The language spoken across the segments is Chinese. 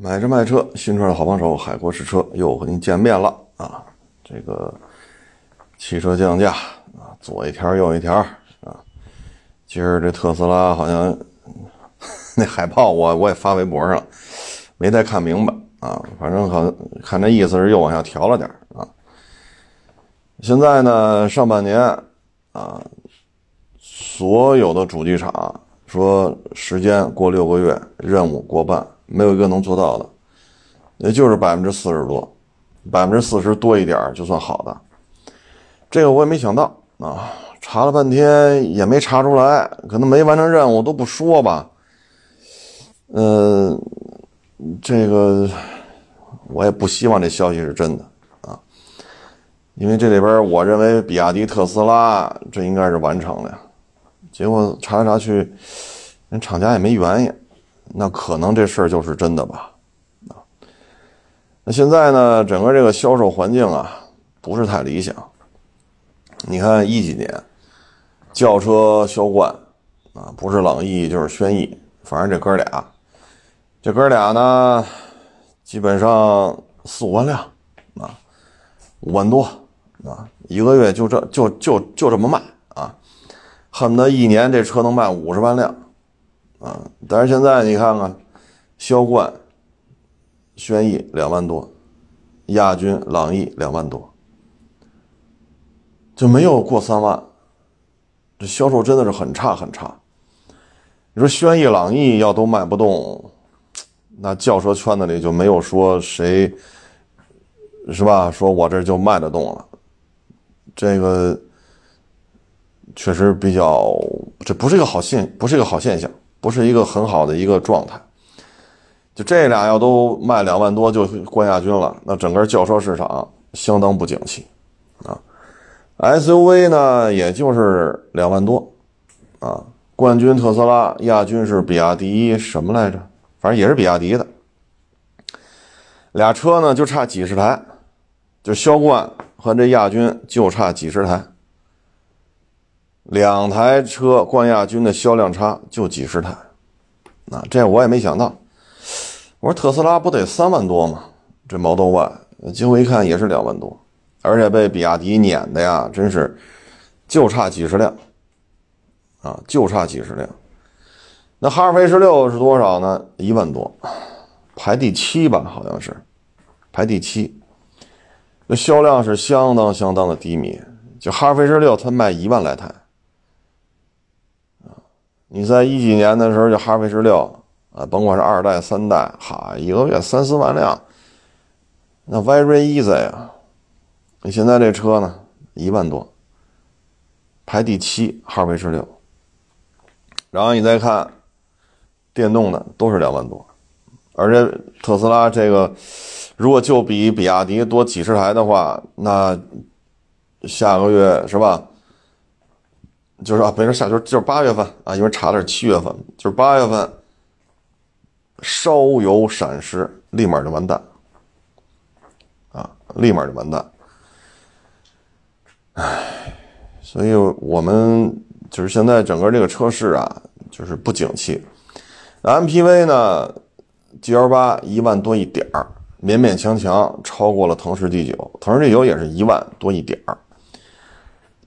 买车卖车，新车的好帮手，海阔试车又和您见面了啊！这个汽车降价啊，左一条右一条啊。今儿这特斯拉好像 那海报我我也发微博上，没太看明白啊。反正好看这意思是又往下调了点啊。现在呢，上半年啊，所有的主机厂说时间过六个月，任务过半。没有一个能做到的，也就是百分之四十多，百分之四十多一点就算好的。这个我也没想到啊，查了半天也没查出来，可能没完成任务都不说吧。嗯，这个我也不希望这消息是真的啊，因为这里边我认为比亚迪、特斯拉这应该是完成了，结果查来查去，人厂家也没原因。那可能这事儿就是真的吧，啊，那现在呢，整个这个销售环境啊，不是太理想。你看一几年，轿车销冠啊，不是朗逸就是轩逸，反正这哥俩，这哥俩呢，基本上四五万辆啊，五万多啊，一个月就这就就就这么卖啊，恨不得一年这车能卖五十万辆。啊！但是现在你看看，销冠、轩逸两万多，亚军、朗逸两万多，就没有过三万，这销售真的是很差很差。你说轩逸、朗逸要都卖不动，那轿车圈子里就没有说谁，是吧？说我这就卖得动了，这个确实比较，这不是一个好现，不是一个好现象。不是一个很好的一个状态，就这俩要都卖两万多就冠亚军了，那整个轿车市场相当不景气啊。SUV 呢，也就是两万多啊。冠军特斯拉，亚军是比亚迪什么来着？反正也是比亚迪的。俩车呢就差几十台，就销冠和这亚军就差几十台。两台车冠亚军的销量差就几十台，那这我也没想到。我说特斯拉不得三万多吗？这 Model Y，结果一看也是两万多，而且被比亚迪撵的呀，真是就差几十辆啊，就差几十辆。那哈弗 H 六是多少呢？一万多，排第七吧，好像是排第七。那销量是相当相当的低迷，就哈弗 H 六它卖一万来台。你在一几年的时候，就哈弗 H 六啊，甭管是二代、三代，哈，一个月三四万辆，那 very easy 啊。你现在这车呢，一万多，排第七，哈弗 H 六。然后你再看电动的，都是两万多，而且特斯拉这个，如果就比比亚迪多几十台的话，那下个月是吧？就是啊，没事，下就就是八月份啊，因为查的是七月份，就是八月份稍有闪失，立马就完蛋啊，立马就完蛋。唉，所以我们就是现在整个这个车市啊，就是不景气。MPV 呢，G L 八一万多一点儿，勉勉强强超过了腾势 D 九，腾势 D 九也是一万多一点儿。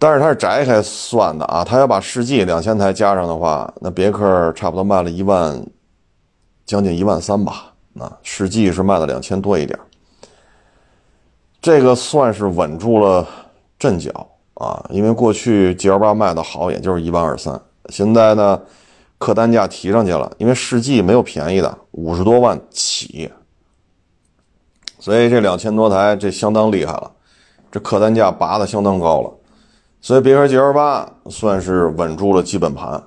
但是它是摘开算的啊，它要把世纪两千台加上的话，那别克差不多卖了一万，将近一万三吧。啊，世纪是卖了两千多一点，这个算是稳住了阵脚啊。因为过去 G L 八卖的好，也就是一万二三，现在呢，客单价提上去了，因为世纪没有便宜的，五十多万起，所以这两千多台这相当厉害了，这客单价拔的相当高了。所以别克 GL 八算是稳住了基本盘，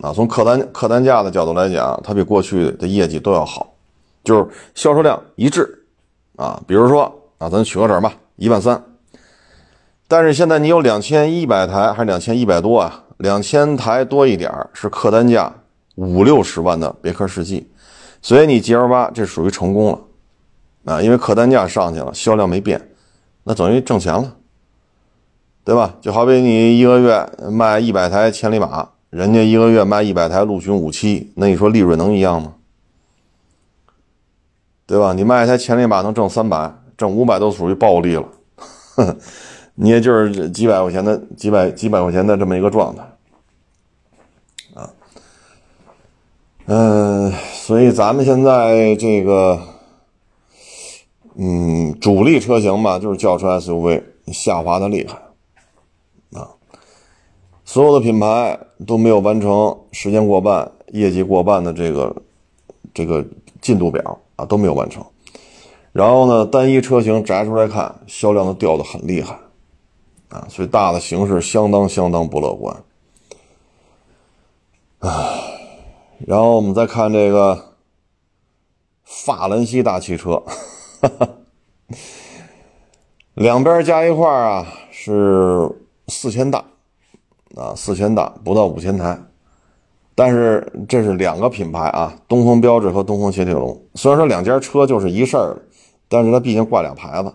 啊，从客单客单价的角度来讲，它比过去的业绩都要好，就是销售量一致，啊，比如说啊，咱取个整吧，一万三，但是现在你有两千一百台还是两千一百多啊？两千台多一点是客单价五六十万的别克世纪，所以你 GL 八这属于成功了，啊，因为客单价上去了，销量没变，那等于挣钱了。对吧？就好比你一个月卖一百台千里马，人家一个月卖一百台陆巡五七，那你说利润能一样吗？对吧？你卖一台千里马能挣三百，挣五百都属于暴利了。你也就是几百块钱的几百几百块钱的这么一个状态，啊，嗯，所以咱们现在这个，嗯，主力车型吧，就是轿车 SUV 下滑的厉害，所有的品牌都没有完成时间过半、业绩过半的这个这个进度表啊，都没有完成。然后呢，单一车型摘出来看，销量都掉的很厉害，啊，所以大的形势相当相当不乐观，唉，然后我们再看这个法兰西大汽车，哈哈，两边加一块啊是四千大，啊四千档不到五千台，但是这是两个品牌啊，东风标致和东风雪铁龙，虽然说两家车就是一事儿。但是它毕竟挂俩牌子，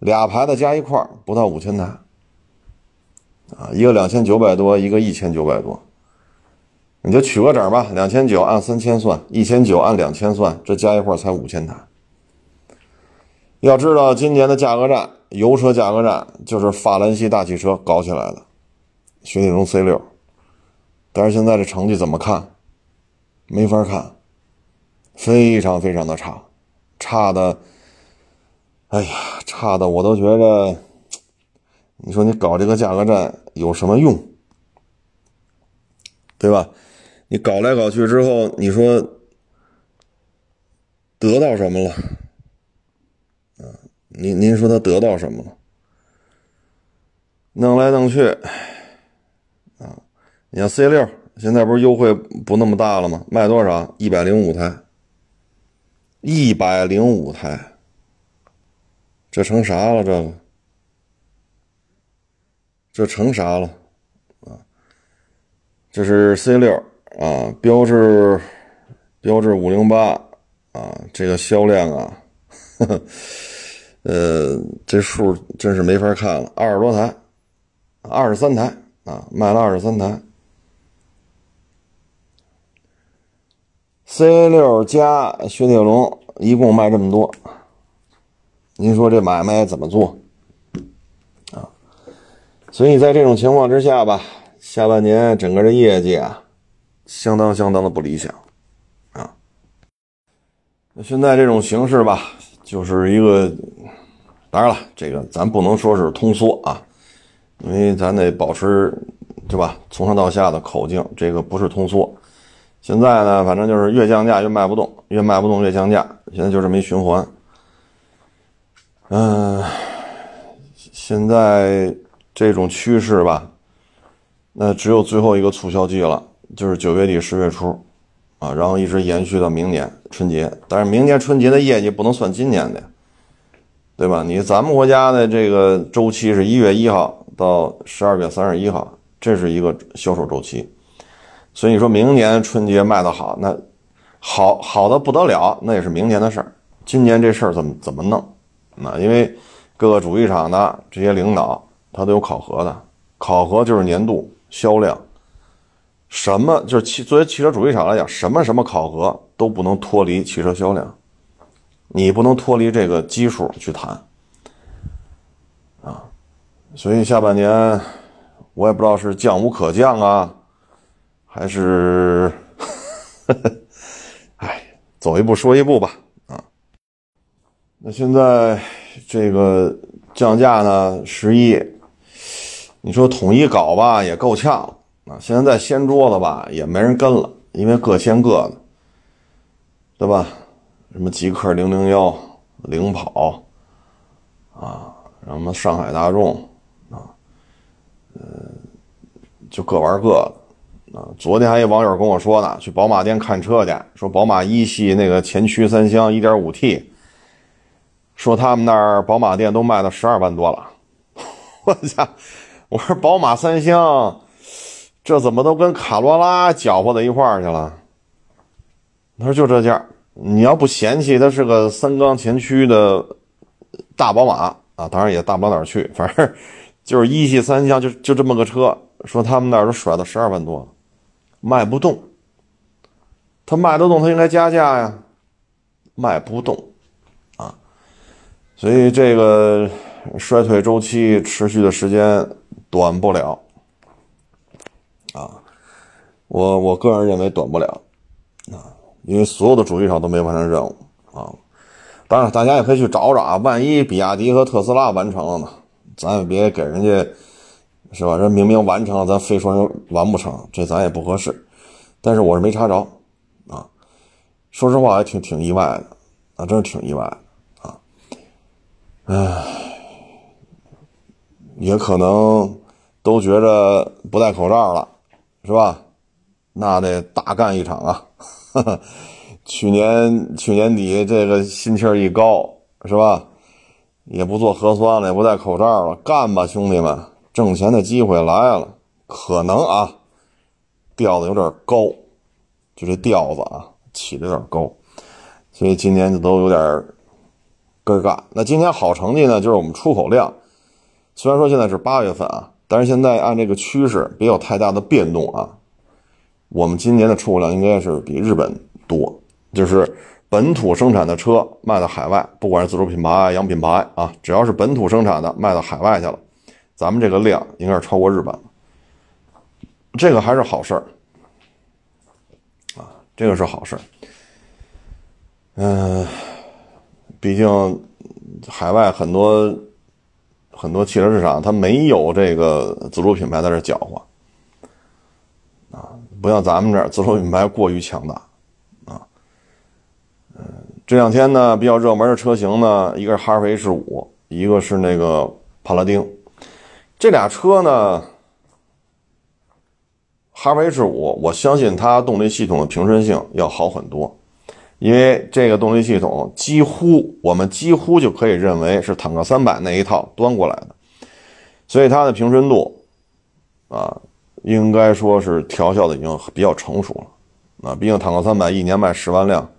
俩牌子加一块儿不到五千台，啊，一个两千九百多，一个一千九百多，你就取个整吧，两千九按三千算，一千九按两千算，这加一块才五千台。要知道今年的价格战，油车价格战就是法兰西大汽车搞起来的，雪铁龙 C 六，但是现在这成绩怎么看？没法看，非常非常的差，差的。哎呀，差的我都觉得，你说你搞这个价格战有什么用？对吧？你搞来搞去之后，你说得到什么了？啊，您您说他得到什么了？弄来弄去，你看 C 六现在不是优惠不那么大了吗？卖多少？一百零五台，一百零五台。这成啥了？这个，这成啥了？啊，这是 C 六啊，标致，标致五零八啊，这个销量啊，呵呵呃，这数真是没法看了，二十多台，二十三台啊，卖了二十三台，C 六加雪铁龙一共卖这么多。您说这买卖怎么做啊？所以在这种情况之下吧，下半年整个的业绩啊，相当相当的不理想啊。那现在这种形势吧，就是一个，当然了，这个咱不能说是通缩啊，因为咱得保持对吧？从上到下的口径，这个不是通缩。现在呢，反正就是越降价越卖不动，越卖不动越降价，现在就这么一循环。嗯，现在这种趋势吧，那只有最后一个促销季了，就是九月底十月初，啊，然后一直延续到明年春节。但是明年春节的业绩不能算今年的，对吧？你咱们国家的这个周期是一月一号到十二月三十一号，这是一个销售周期。所以你说明年春节卖的好，那好好的不得了，那也是明年的事儿。今年这事儿怎么怎么弄？那因为各个主机厂的这些领导，他都有考核的，考核就是年度销量，什么就是汽作为汽车主机厂来讲，什么什么考核都不能脱离汽车销量，你不能脱离这个基数去谈，啊，所以下半年我也不知道是降无可降啊，还是，哎，走一步说一步吧。啊那现在这个降价呢，十一，你说统一搞吧，也够呛啊。现在在掀桌子吧，也没人跟了，因为各掀各的，对吧？什么极客零零幺、领跑啊，什么上海大众啊，呃，就各玩各的啊。昨天还有网友跟我说呢，去宝马店看车去，说宝马一系那个前驱三厢 1.5T。说他们那儿宝马店都卖到十二万多了，我操！我说宝马三厢，这怎么都跟卡罗拉搅和在一块儿去了？他说就这价，你要不嫌弃它是个三缸前驱的大宝马啊，当然也大不了哪儿去，反正就是一系三厢，就就这么个车。说他们那儿都甩到十二万多，卖不动。他卖得动，他应该加价呀，卖不动。啊所以这个衰退周期持续的时间短不了啊，我我个人认为短不了啊，因为所有的主机厂都没完成任务啊。当然，大家也可以去找找啊，万一比亚迪和特斯拉完成了呢，咱也别给人家是吧？人明明完成了，咱非说人完不成，这咱也不合适。但是我是没查着啊，说实话还挺挺意外的啊，真是挺意外的啊，唉，也可能都觉着不戴口罩了，是吧？那得大干一场啊！去年去年底这个心气儿一高，是吧？也不做核酸了，也不戴口罩了，干吧，兄弟们！挣钱的机会来了，可能啊。调子有点高，就这调子啊，起的有点高，所以今年就都有点尴尬。那今年好成绩呢，就是我们出口量，虽然说现在是八月份啊，但是现在按这个趋势，别有太大的变动啊。我们今年的出口量应该是比日本多，就是本土生产的车卖到海外，不管是自主品牌、洋品牌啊，只要是本土生产的卖到海外去了，咱们这个量应该是超过日本。这个还是好事儿，啊，这个是好事儿。嗯，毕竟海外很多很多汽车市场，它没有这个自主品牌在这搅和，啊，不像咱们这儿自主品牌过于强大，啊，嗯，这两天呢比较热门的车型呢，一个是哈弗 H 五，一个是那个帕拉丁，这俩车呢。哈弗 H 五，我相信它动力系统的平顺性要好很多，因为这个动力系统几乎我们几乎就可以认为是坦克三百那一套端过来的，所以它的平顺度啊，应该说是调校的已经比较成熟了啊。毕竟坦克三百一年卖十万辆，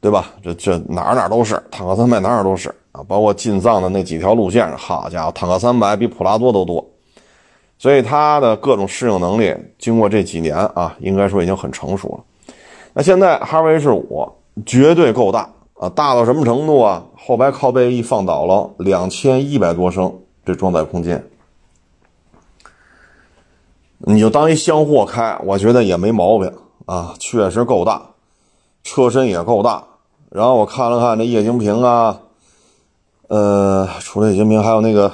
对吧？这这哪哪都是坦克三百，哪哪都是啊，包括进藏的那几条路线，好家伙，坦克三百比普拉多都多。所以它的各种适应能力，经过这几年啊，应该说已经很成熟了。那现在哈弗 H 五绝对够大啊，大到什么程度啊？后排靠背一放倒了，两千一百多升这装载空间，你就当一箱货开，我觉得也没毛病啊，确实够大，车身也够大。然后我看了看这液晶屏啊，呃，除了液晶屏，还有那个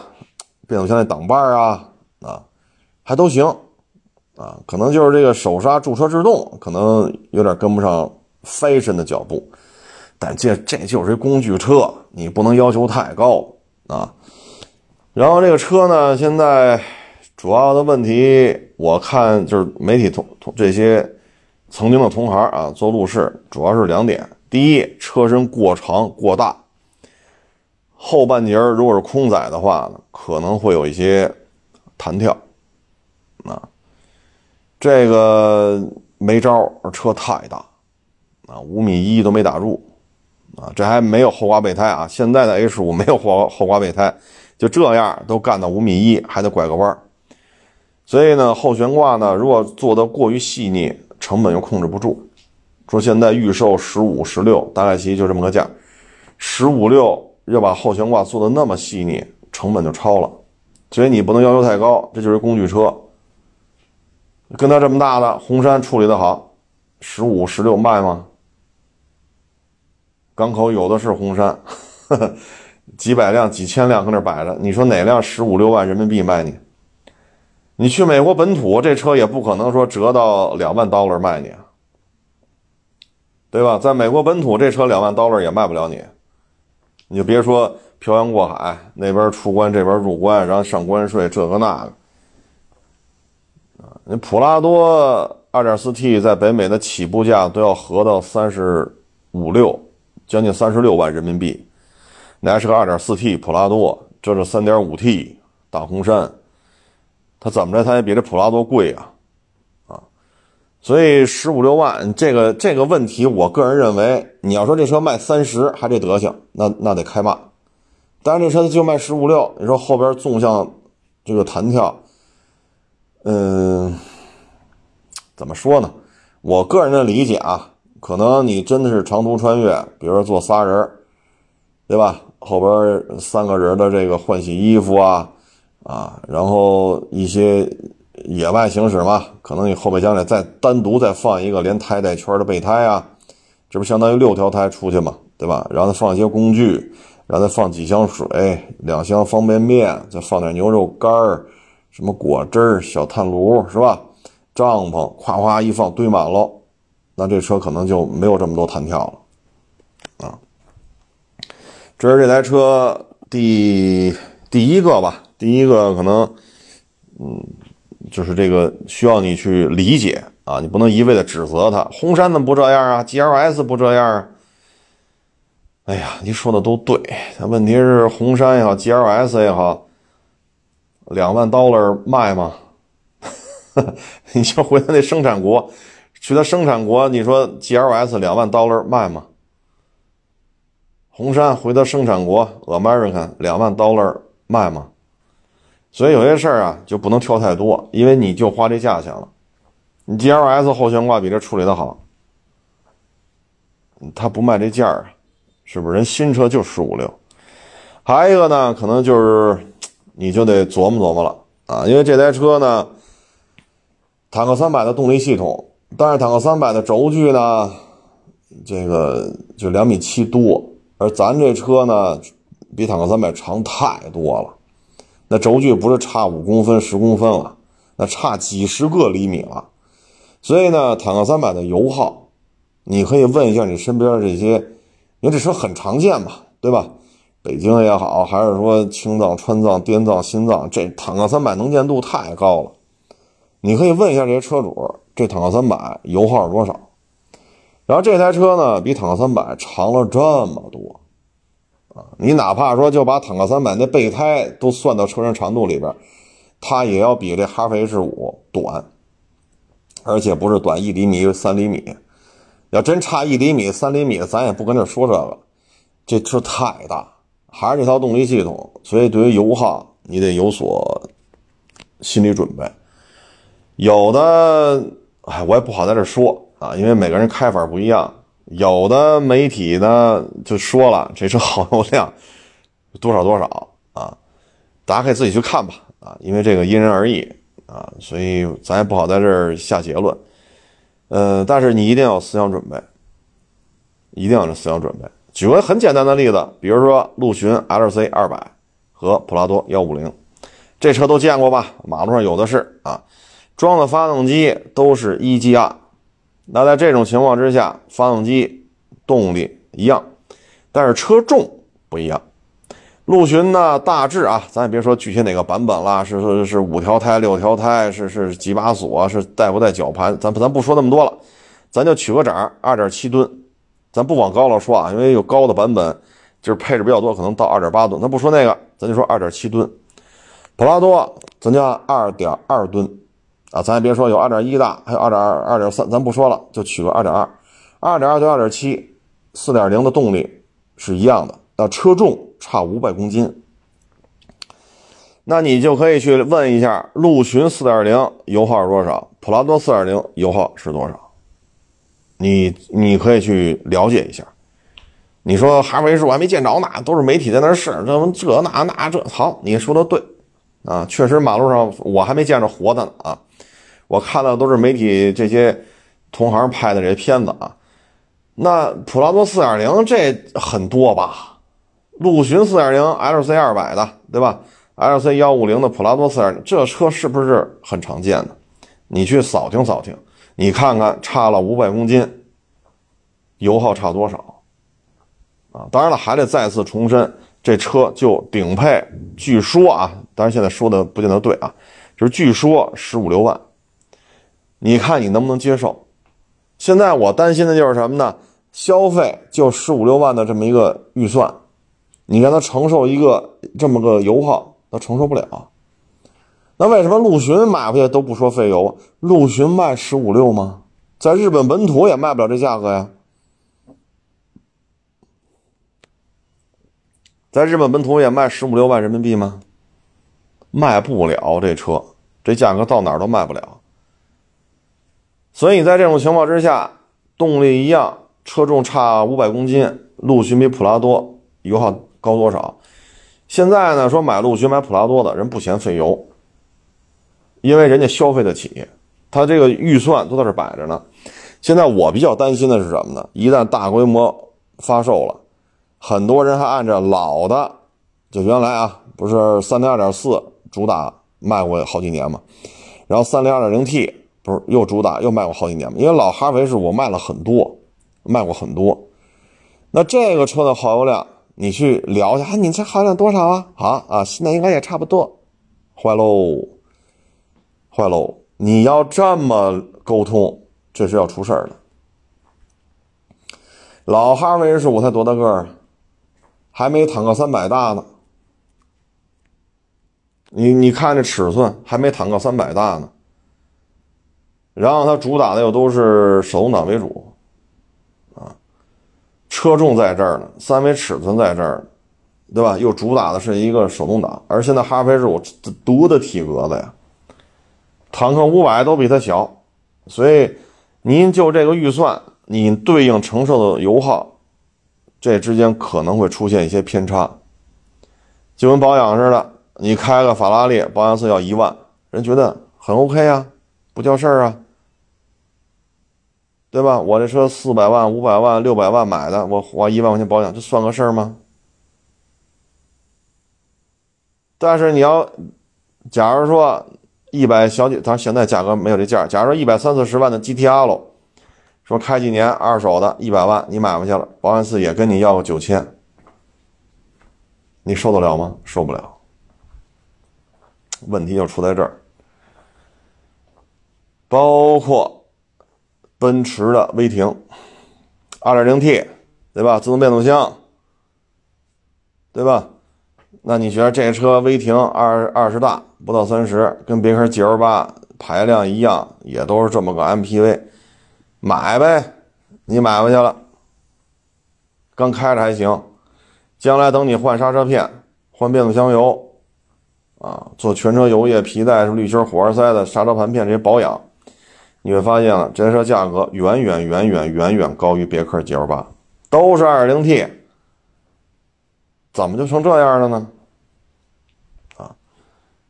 变速箱的挡把啊，啊。还都行，啊，可能就是这个手刹驻车制动可能有点跟不上 fashion 的脚步，但这这就是工具车，你不能要求太高啊。然后这个车呢，现在主要的问题，我看就是媒体同同这些曾经的同行啊做路试，主要是两点：第一，车身过长过大，后半截如果是空载的话呢，可能会有一些弹跳。啊，这个没招车太大，啊，五米一都没打住，啊，这还没有后挂备胎啊，现在的 H 五没有后后挂备胎，就这样都干到五米一，还得拐个弯所以呢，后悬挂呢，如果做的过于细腻，成本又控制不住。说现在预售十五、十六，大概其就这么个价，十五六要把后悬挂做的那么细腻，成本就超了，所以你不能要求太高，这就是工具车。跟他这么大的红山处理的好，十五十六卖吗？港口有的是红山，几百辆几千辆搁那摆着，你说哪辆十五六万人民币卖你？你去美国本土这车也不可能说折到两万 dollar 卖你，对吧？在美国本土这车两万 dollar 也卖不了你，你就别说漂洋过海，那边出关这边入关，然后上关税这个那个。你普拉多 2.4T 在北美的起步价都要合到三十五六，将近三十六万人民币。那还是个 2.4T 普拉多，这是 3.5T 大红山，它怎么着它也比这普拉多贵，啊！所以十五六万这个这个问题，我个人认为，你要说这车卖三十还这德行，那那得开骂。但是这车就卖十五六，你说后边纵向这个弹跳。嗯，怎么说呢？我个人的理解啊，可能你真的是长途穿越，比如说坐仨人对吧？后边三个人的这个换洗衣服啊，啊，然后一些野外行驶嘛，可能你后备箱里再单独再放一个连胎带圈的备胎啊，这不相当于六条胎出去嘛，对吧？然后再放一些工具，然后再放几箱水，两箱方便面，再放点牛肉干儿，什么果汁儿小炭炉是吧？帐篷夸夸一放堆满了，那这车可能就没有这么多弹跳了，啊。这是这台车第第一个吧，第一个可能，嗯，就是这个需要你去理解啊，你不能一味的指责他。红山怎么不这样啊？GLS 不这样啊？哎呀，你说的都对，问题是红山也好，GLS 也好，两万 dollar 卖吗？你就回到那生产国，去它生产国，你说 GLS 两万 dollar 卖吗？红杉回到生产国，American 两万 dollar 卖吗？所以有些事儿啊就不能挑太多，因为你就花这价钱了。你 GLS 后悬挂比这处理的好，他不卖这价儿啊，是不是？人新车就十五六。还有一个呢，可能就是 你就得琢磨琢磨了啊，因为这台车呢，坦克三百的动力系统，但是坦克三百的轴距呢，这个就两米七多。而咱这车呢，比坦克三百长太多了，那轴距不是差五公分、十公分了，那差几十个厘米了。所以呢，坦克三百的油耗，你可以问一下你身边这些，因为这车很常见嘛，对吧？北京也好，还是说青藏、川藏、滇藏、新藏，这坦克三百能见度太高了。你可以问一下这些车主，这坦克三百油耗是多少？然后这台车呢，比坦克三百长了这么多，啊，你哪怕说就把坦克三百那备胎都算到车身长度里边，它也要比这哈弗 H 五短，而且不是短一厘米、三厘米，要真差一厘米、三厘米，咱也不跟这说这个，这车太大，还是这套动力系统，所以对于油耗你得有所心理准备，有的，哎，我也不好在这说。啊，因为每个人开法不一样，有的媒体呢就说了这车耗油量 多少多少啊，大家可以自己去看吧啊，因为这个因人而异啊，所以咱也不好在这儿下结论。呃，但是你一定要思想准备，一定要有思想准备。举个很简单的例子，比如说陆巡 LC 二百和普拉多幺五零，这车都见过吧？马路上有的是啊，装的发动机都是一 G R。那在这种情况之下，发动机动力一样，但是车重不一样。陆巡呢，大致啊，咱也别说具体哪个版本了，是是是五条胎、六条胎，是是几把锁，是带不带绞盘，咱咱不说那么多了，咱就取个整，二点七吨，咱不往高了说啊，因为有高的版本就是配置比较多，可能到二点八吨，咱不说那个，咱就说二点七吨。普拉多咱就二点二吨。啊，咱也别说有二点一的，还有二点二、二点三，咱不说了，就取个二点二，二点二对二点七，四点零的动力是一样的，那车重差五百公斤，那你就可以去问一下，陆巡四点零油耗是多少，普拉多四点零油耗是多少？你你可以去了解一下。你说哈弗 H 我还没见着呢，都是媒体在那试，这这那那这，好，你说的对，啊，确实马路上我还没见着活的呢啊。我看到都是媒体这些同行拍的这些片子啊，那普拉多四点零这很多吧？陆巡四点零，LC 二百的，对吧？LC 幺五零的普拉多四点零，这车是不是很常见的？你去扫听扫听，你看看差了五百公斤，油耗差多少？啊，当然了，还得再次重申，这车就顶配，据说啊，当然现在说的不见得对啊，就是据说十五六万。你看你能不能接受？现在我担心的就是什么呢？消费就十五六万的这么一个预算，你让他承受一个这么个油耗，他承受不了。那为什么陆巡买回去都不说费油？陆巡卖十五六吗？在日本本土也卖不了这价格呀。在日本本土也卖十五六万人民币吗？卖不了这车，这价格到哪儿都卖不了。所以在这种情况之下，动力一样，车重差五百公斤，陆巡比普拉多油耗高多少。现在呢，说买陆巡买普拉多的人不嫌费油，因为人家消费得起，他这个预算都在这摆着呢。现在我比较担心的是什么呢？一旦大规模发售了，很多人还按照老的，就原来啊，不是三零二点四主打卖过好几年嘛，然后三零二点零 T 不是又主打又卖过好几年嘛？因为老哈弗是我卖了很多，卖过很多，那这个车的耗油量。你去聊一下，你这耗油量多少啊？好啊，现在应该也差不多。坏喽，坏喽！你要这么沟通，这是要出事儿的。老哈弗 H 五才多大个儿？还没坦克三百大呢。你你看这尺寸，还没坦克三百大呢。然后它主打的又都是手动挡为主。啊车重在这儿呢，三维尺寸在这儿，对吧？又主打的是一个手动挡，而现在哈弗 H 五多的体格子呀？坦克五百都比它小，所以您就这个预算，你对应承受的油耗，这之间可能会出现一些偏差。就跟保养似的，你开个法拉利，保养费要一万，人觉得很 OK 啊，不叫事儿啊。对吧？我这车四百万、五百万、六百万买的，我花一万块钱保养，这算个事儿吗？但是你要，假如说一百小几，咱现在价格没有这价。假如说一百三四十万的 GTR，说开几年二手的，一百万你买回去了，保险丝也跟你要个九千，你受得了吗？受不了。问题就出在这儿，包括。奔驰的威霆，2.0T，对吧？自动变速箱，对吧？那你觉得这车威霆二二十大不到三十，跟别克 GL8 排量一样，也都是这么个 MPV，买呗，你买回去了，刚开着还行，将来等你换刹车片、换变速箱油，啊，做全车油液、皮带、滤芯、火花塞的刹车盘片这些保养。你会发现了，这车价格远远远远远远高于别克 GL8，都是 2.0T，怎么就成这样了呢？啊，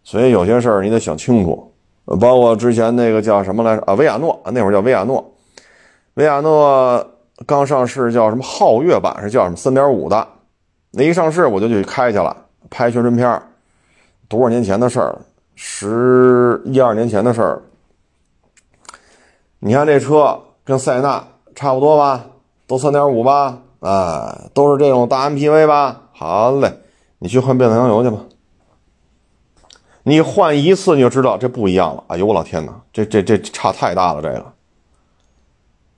所以有些事儿你得想清楚。包括之前那个叫什么来着啊，维亚诺，那会儿叫维亚诺，维亚诺刚上市叫什么皓月版是叫什么3.5的，那一上市我就去开去了，拍宣传片多少年前的事儿，十一二年前的事儿。你看这车跟塞纳差不多吧，都三点五吧，啊，都是这种大 MPV 吧。好嘞，你去换变速箱油去吧。你换一次你就知道这不一样了。哎呦我老天哪，这这这差太大了，这个，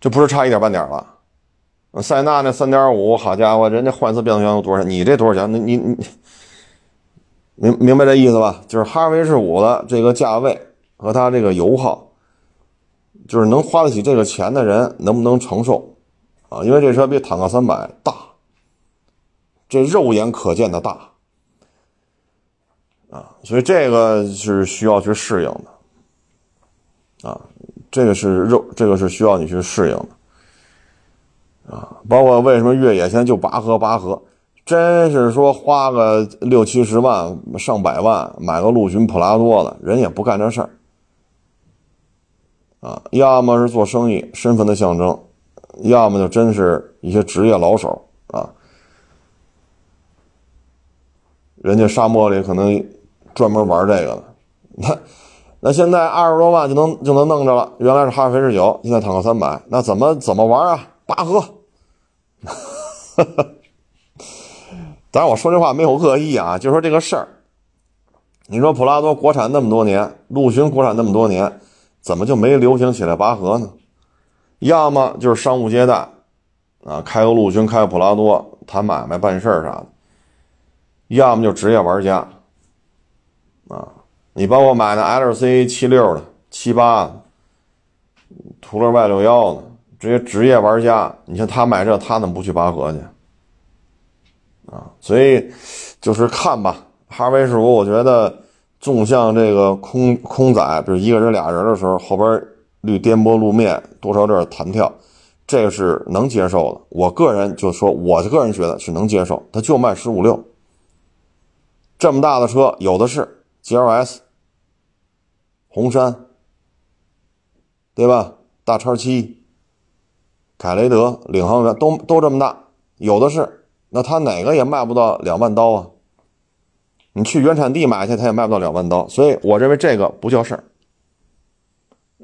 这不是差一点半点了。塞纳那三点五，好家伙，人家换一次变速箱油多少钱？你这多少钱？你你你，明明白这意思吧？就是哈弗 H 五的这个价位和它这个油耗。就是能花得起这个钱的人能不能承受啊？因为这车比坦克三百大，这肉眼可见的大啊，所以这个是需要去适应的啊，这个是肉，这个是需要你去适应的啊。包括为什么越野现在就拔河拔河，真是说花个六七十万、上百万买个陆巡普拉多的人也不干这事儿。啊，要么是做生意身份的象征，要么就真是一些职业老手啊。人家沙漠里可能专门玩这个的，那那现在二十多万就能就能弄着了。原来是哈弗 H 九，现在坦克三百，那怎么怎么玩啊？拔河。当然我说这话没有恶意啊，就说这个事儿。你说普拉多国产那么多年，陆巡国产那么多年。怎么就没流行起来拔河呢？要么就是商务接待，啊，开个陆巡，开个普拉多，谈买卖、办事儿啥的；要么就职业玩家，啊，你包括买那 L C 七六的、七八的、途乐 Y 六幺的这些职业玩家，你像他买这，他怎么不去拔河去？啊，所以就是看吧，哈弗 H 五，我觉得。纵向这个空空载，比如一个人俩人的时候，后边绿颠簸路面多少有点弹跳，这个是能接受的。我个人就说，我个人觉得是能接受，它就卖十五六，这么大的车有的是 GLS、红山，对吧？大叉七、凯雷德、领航员都都这么大，有的是。那它哪个也卖不到两万刀啊？你去原产地买去，它也卖不到两万刀。所以我认为这个不叫事儿。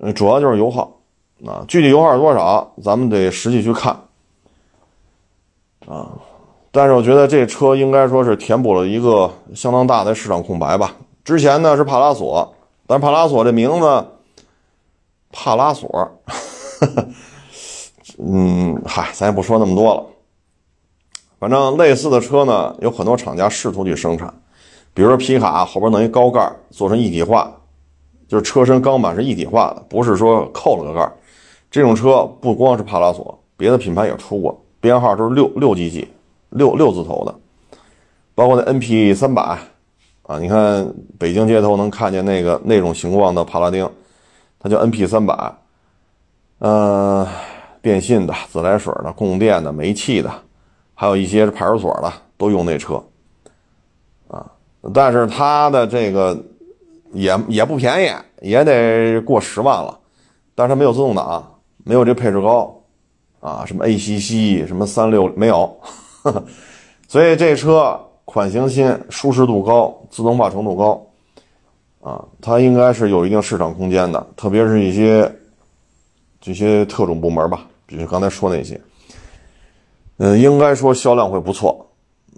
嗯，主要就是油耗啊，具体油耗是多少，咱们得实际去看啊。但是我觉得这车应该说是填补了一个相当大的市场空白吧。之前呢是帕拉索，但帕拉索这名字，帕拉索，嗯，嗨，咱也不说那么多了。反正类似的车呢，有很多厂家试图去生产，比如说皮卡后边弄一高盖做成一体化，就是车身钢板是一体化的，不是说扣了个盖这种车不光是帕拉索，别的品牌也出过，编号都是六六几几，六六字头的，包括那 NP 三百啊，你看北京街头能看见那个那种形状的帕拉丁，它叫 NP 三百，呃，电信的、自来水的、供电的、煤气的。还有一些是派出所的，都用那车，但是它的这个也也不便宜，也得过十万了，但是它没有自动挡，没有这配置高，啊，什么 ACC 什么三六没有，所以这车款型新，舒适度高，自动化程度高，啊，它应该是有一定市场空间的，特别是一些这些特种部门吧，比如刚才说那些。嗯，应该说销量会不错，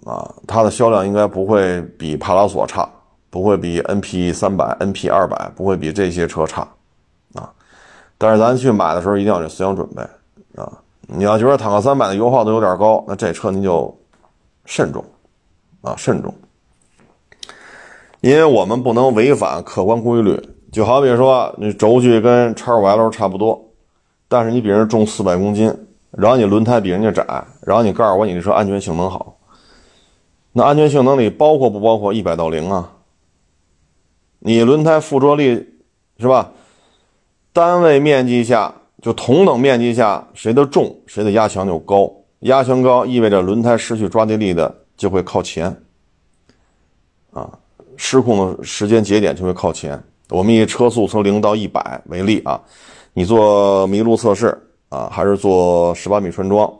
啊，它的销量应该不会比帕拉索差，不会比 NP 三百、NP 二百，不会比这些车差，啊，但是咱去买的时候一定要有思想准备，啊，你要觉得坦克三百的油耗都有点高，那这车您就慎重，啊，慎重，因为我们不能违反客观规律，就好比说你轴距跟叉五 L 差不多，但是你比人重四百公斤。然后你轮胎比人家窄，然后你告诉我你这车安全性能好，那安全性能里包括不包括一百到零啊？你轮胎附着力是吧？单位面积下就同等面积下谁的重谁的压强就高，压强高意味着轮胎失去抓地力的就会靠前，啊，失控的时间节点就会靠前。我们以车速从零到一百为例啊，你做麋鹿测试。啊，还是做十八米穿桩，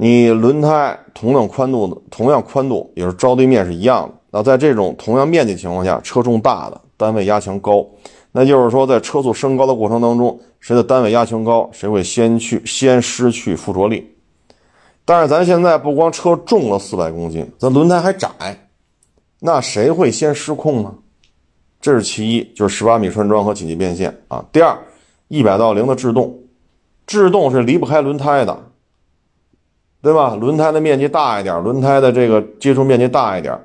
你轮胎同样宽度的，同样宽度也是着地面是一样的。那在这种同样面积情况下，车重大的单位压强高，那就是说在车速升高的过程当中，谁的单位压强高，谁会先去先失去附着力。但是咱现在不光车重了四百公斤，咱轮胎还窄，那谁会先失控呢？这是其一，就是十八米穿桩和紧急变线啊。第二，一百到零的制动。制动是离不开轮胎的，对吧？轮胎的面积大一点，轮胎的这个接触面积大一点，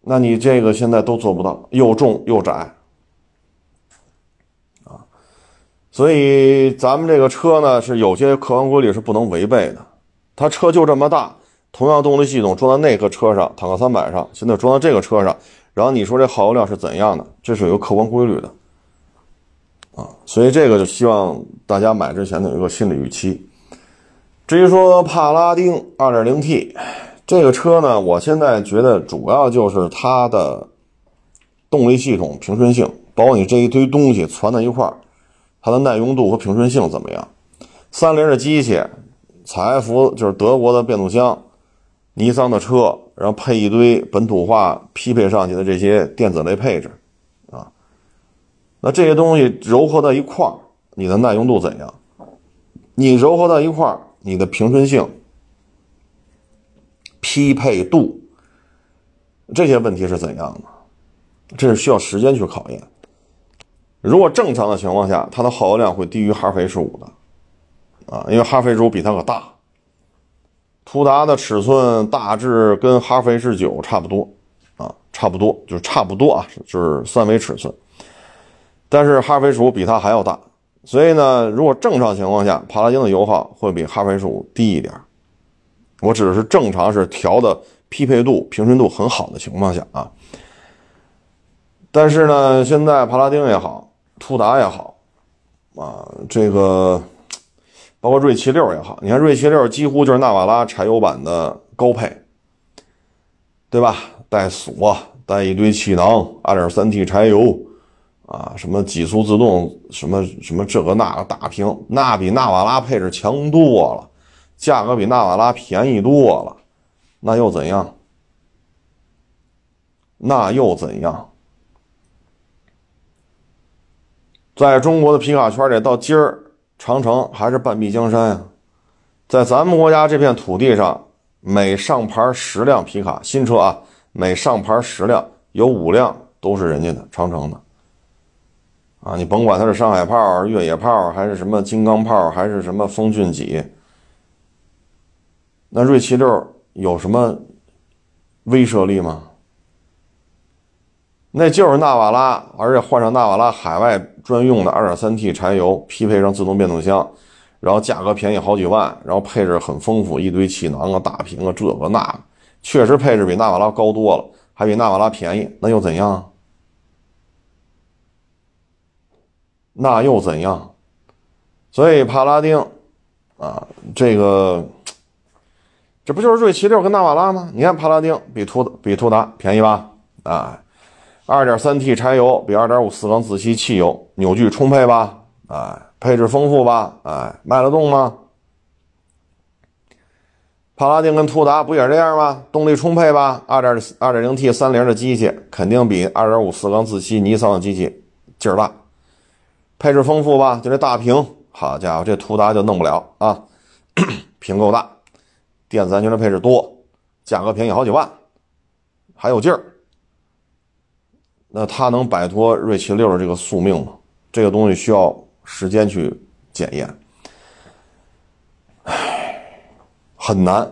那你这个现在都做不到，又重又窄，啊，所以咱们这个车呢，是有些客观规律是不能违背的。它车就这么大，同样动力系统装在那个车上，坦克三百上，现在装到这个车上，然后你说这耗油量是怎样的？这是有客观规律的。啊，所以这个就希望大家买之前呢有一个心理预期。至于说帕拉丁 2.0T 这个车呢，我现在觉得主要就是它的动力系统平顺性，包括你这一堆东西攒在一块儿，它的耐用度和平顺性怎么样？三菱的机器，采埃孚就是德国的变速箱，尼桑的车，然后配一堆本土化匹配上去的这些电子类配置。啊那这些东西糅合到一块儿，你的耐用度怎样？你糅合到一块儿，你的平顺性、匹配度这些问题是怎样的？这是需要时间去考验。如果正常的情况下，它的耗油量会低于哈弗 H 五的，啊，因为哈弗 H 比它可大。途达的尺寸大致跟哈弗 H 九差不多，啊，差不多就差不多啊，就是三维尺寸。但是哈弗 H 比它还要大，所以呢，如果正常情况下，帕拉丁的油耗会比哈弗 H 五低一点。我只是正常是调的匹配度、平顺度很好的情况下啊。但是呢，现在帕拉丁也好，途达也好，啊，这个包括锐气六也好，你看锐气六几乎就是纳瓦拉柴油版的高配，对吧？带锁，带一堆气囊，2.3T 柴油，啊，什么几速自动，什么什么这个那个大屏，那比纳瓦拉配置强多了，价格比纳瓦拉便宜多了，那又怎样？那又怎样？在中国的皮卡圈里，到今儿。长城还是半壁江山呀，在咱们国家这片土地上，每上牌十辆皮卡新车啊，每上牌十辆有五辆都是人家的长城的啊！你甭管它是上海炮、越野炮，还是什么金刚炮，还是什么风骏几，那锐气六有什么威慑力吗？那就是纳瓦拉，而且换上纳瓦拉海外专用的 2.3T 柴油，匹配上自动变速箱，然后价格便宜好几万，然后配置很丰富，一堆气囊啊、大屏啊，这个那个，确实配置比纳瓦拉高多了，还比纳瓦拉便宜，那又怎样？那又怎样？所以帕拉丁啊，这个这不就是瑞奇六跟纳瓦拉吗？你看帕拉丁比途比途达便宜吧？啊。二点三 T 柴油比二点五四缸自吸汽油扭矩充沛吧？哎，配置丰富吧？哎，卖得动吗？帕拉丁跟途达不也这样吗？动力充沛吧？二点二点零 T 三菱的机器肯定比二点五四缸自吸尼桑的机器劲儿大，配置丰富吧？就这大屏，好家伙，这途达就弄不了啊！屏够大，电子安全的配置多，价格便宜好几万，还有劲儿。那它能摆脱锐气六的这个宿命吗？这个东西需要时间去检验，唉，很难，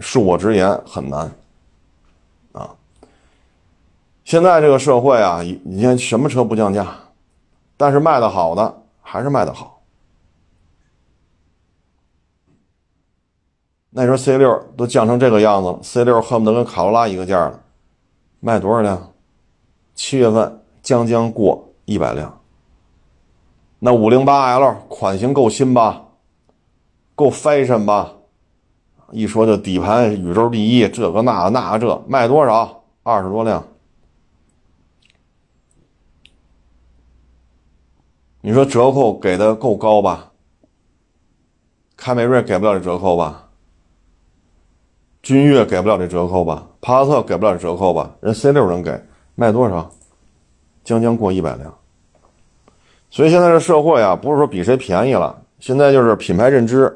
恕我直言，很难啊！现在这个社会啊，你看什么车不降价，但是卖的好的还是卖的好。那时候 C 六都降成这个样子了，C 六恨不得跟卡罗拉一个价了，卖多少辆？七月份将将过一百辆，那五零八 L 款型够新吧，够 fashion 吧？一说就底盘宇宙第一，这个那那个这卖多少？二十多辆。你说折扣给的够高吧？凯美瑞给不了这折扣吧？君越给不了这折扣吧？帕萨特给不了这折扣吧？人 C 六能给。卖多少？将将过一百辆。所以现在这社会啊，不是说比谁便宜了，现在就是品牌认知。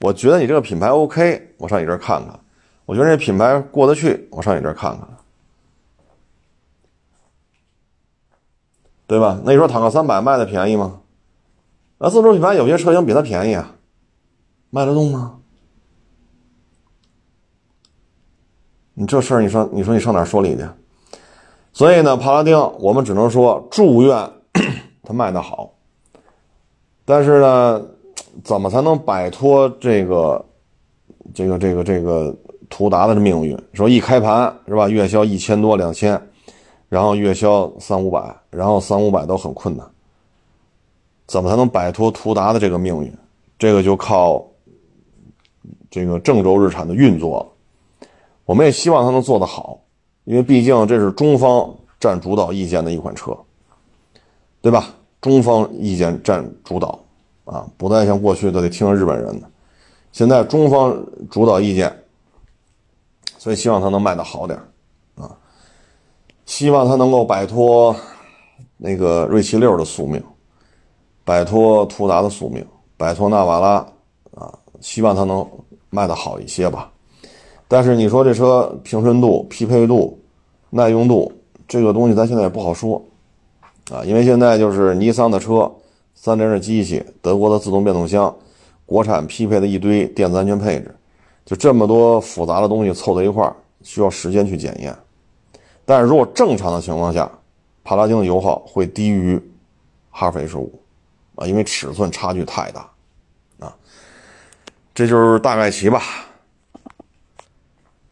我觉得你这个品牌 OK，我上你这儿看看；我觉得这品牌过得去，我上你这儿看看，对吧？那你说坦克三百卖的便宜吗？那自主品牌有些车型比它便宜啊，卖得动吗？你这事儿，你说，你说你上哪说理去？所以呢，帕拉丁，我们只能说祝愿 它卖得好。但是呢，怎么才能摆脱这个、这个、这个、这个途达的命运？说一开盘是吧，月销一千多、两千，然后月销三五百，然后三五百都很困难。怎么才能摆脱途达的这个命运？这个就靠这个郑州日产的运作。我们也希望它能做得好。因为毕竟这是中方占主导意见的一款车，对吧？中方意见占主导啊，不再像过去都得听日本人的。现在中方主导意见，所以希望它能卖得好点啊，希望它能够摆脱那个锐气六的宿命，摆脱途达的宿命，摆脱纳瓦拉啊，希望它能卖得好一些吧。但是你说这车平顺度、匹配度、耐用度这个东西，咱现在也不好说啊，因为现在就是尼桑的车、三菱的机器、德国的自动变速箱、国产匹配的一堆电子安全配置，就这么多复杂的东西凑在一块儿，需要时间去检验。但是如果正常的情况下，帕拉丁的油耗会低于哈弗 H 五啊，因为尺寸差距太大啊。这就是大概齐吧。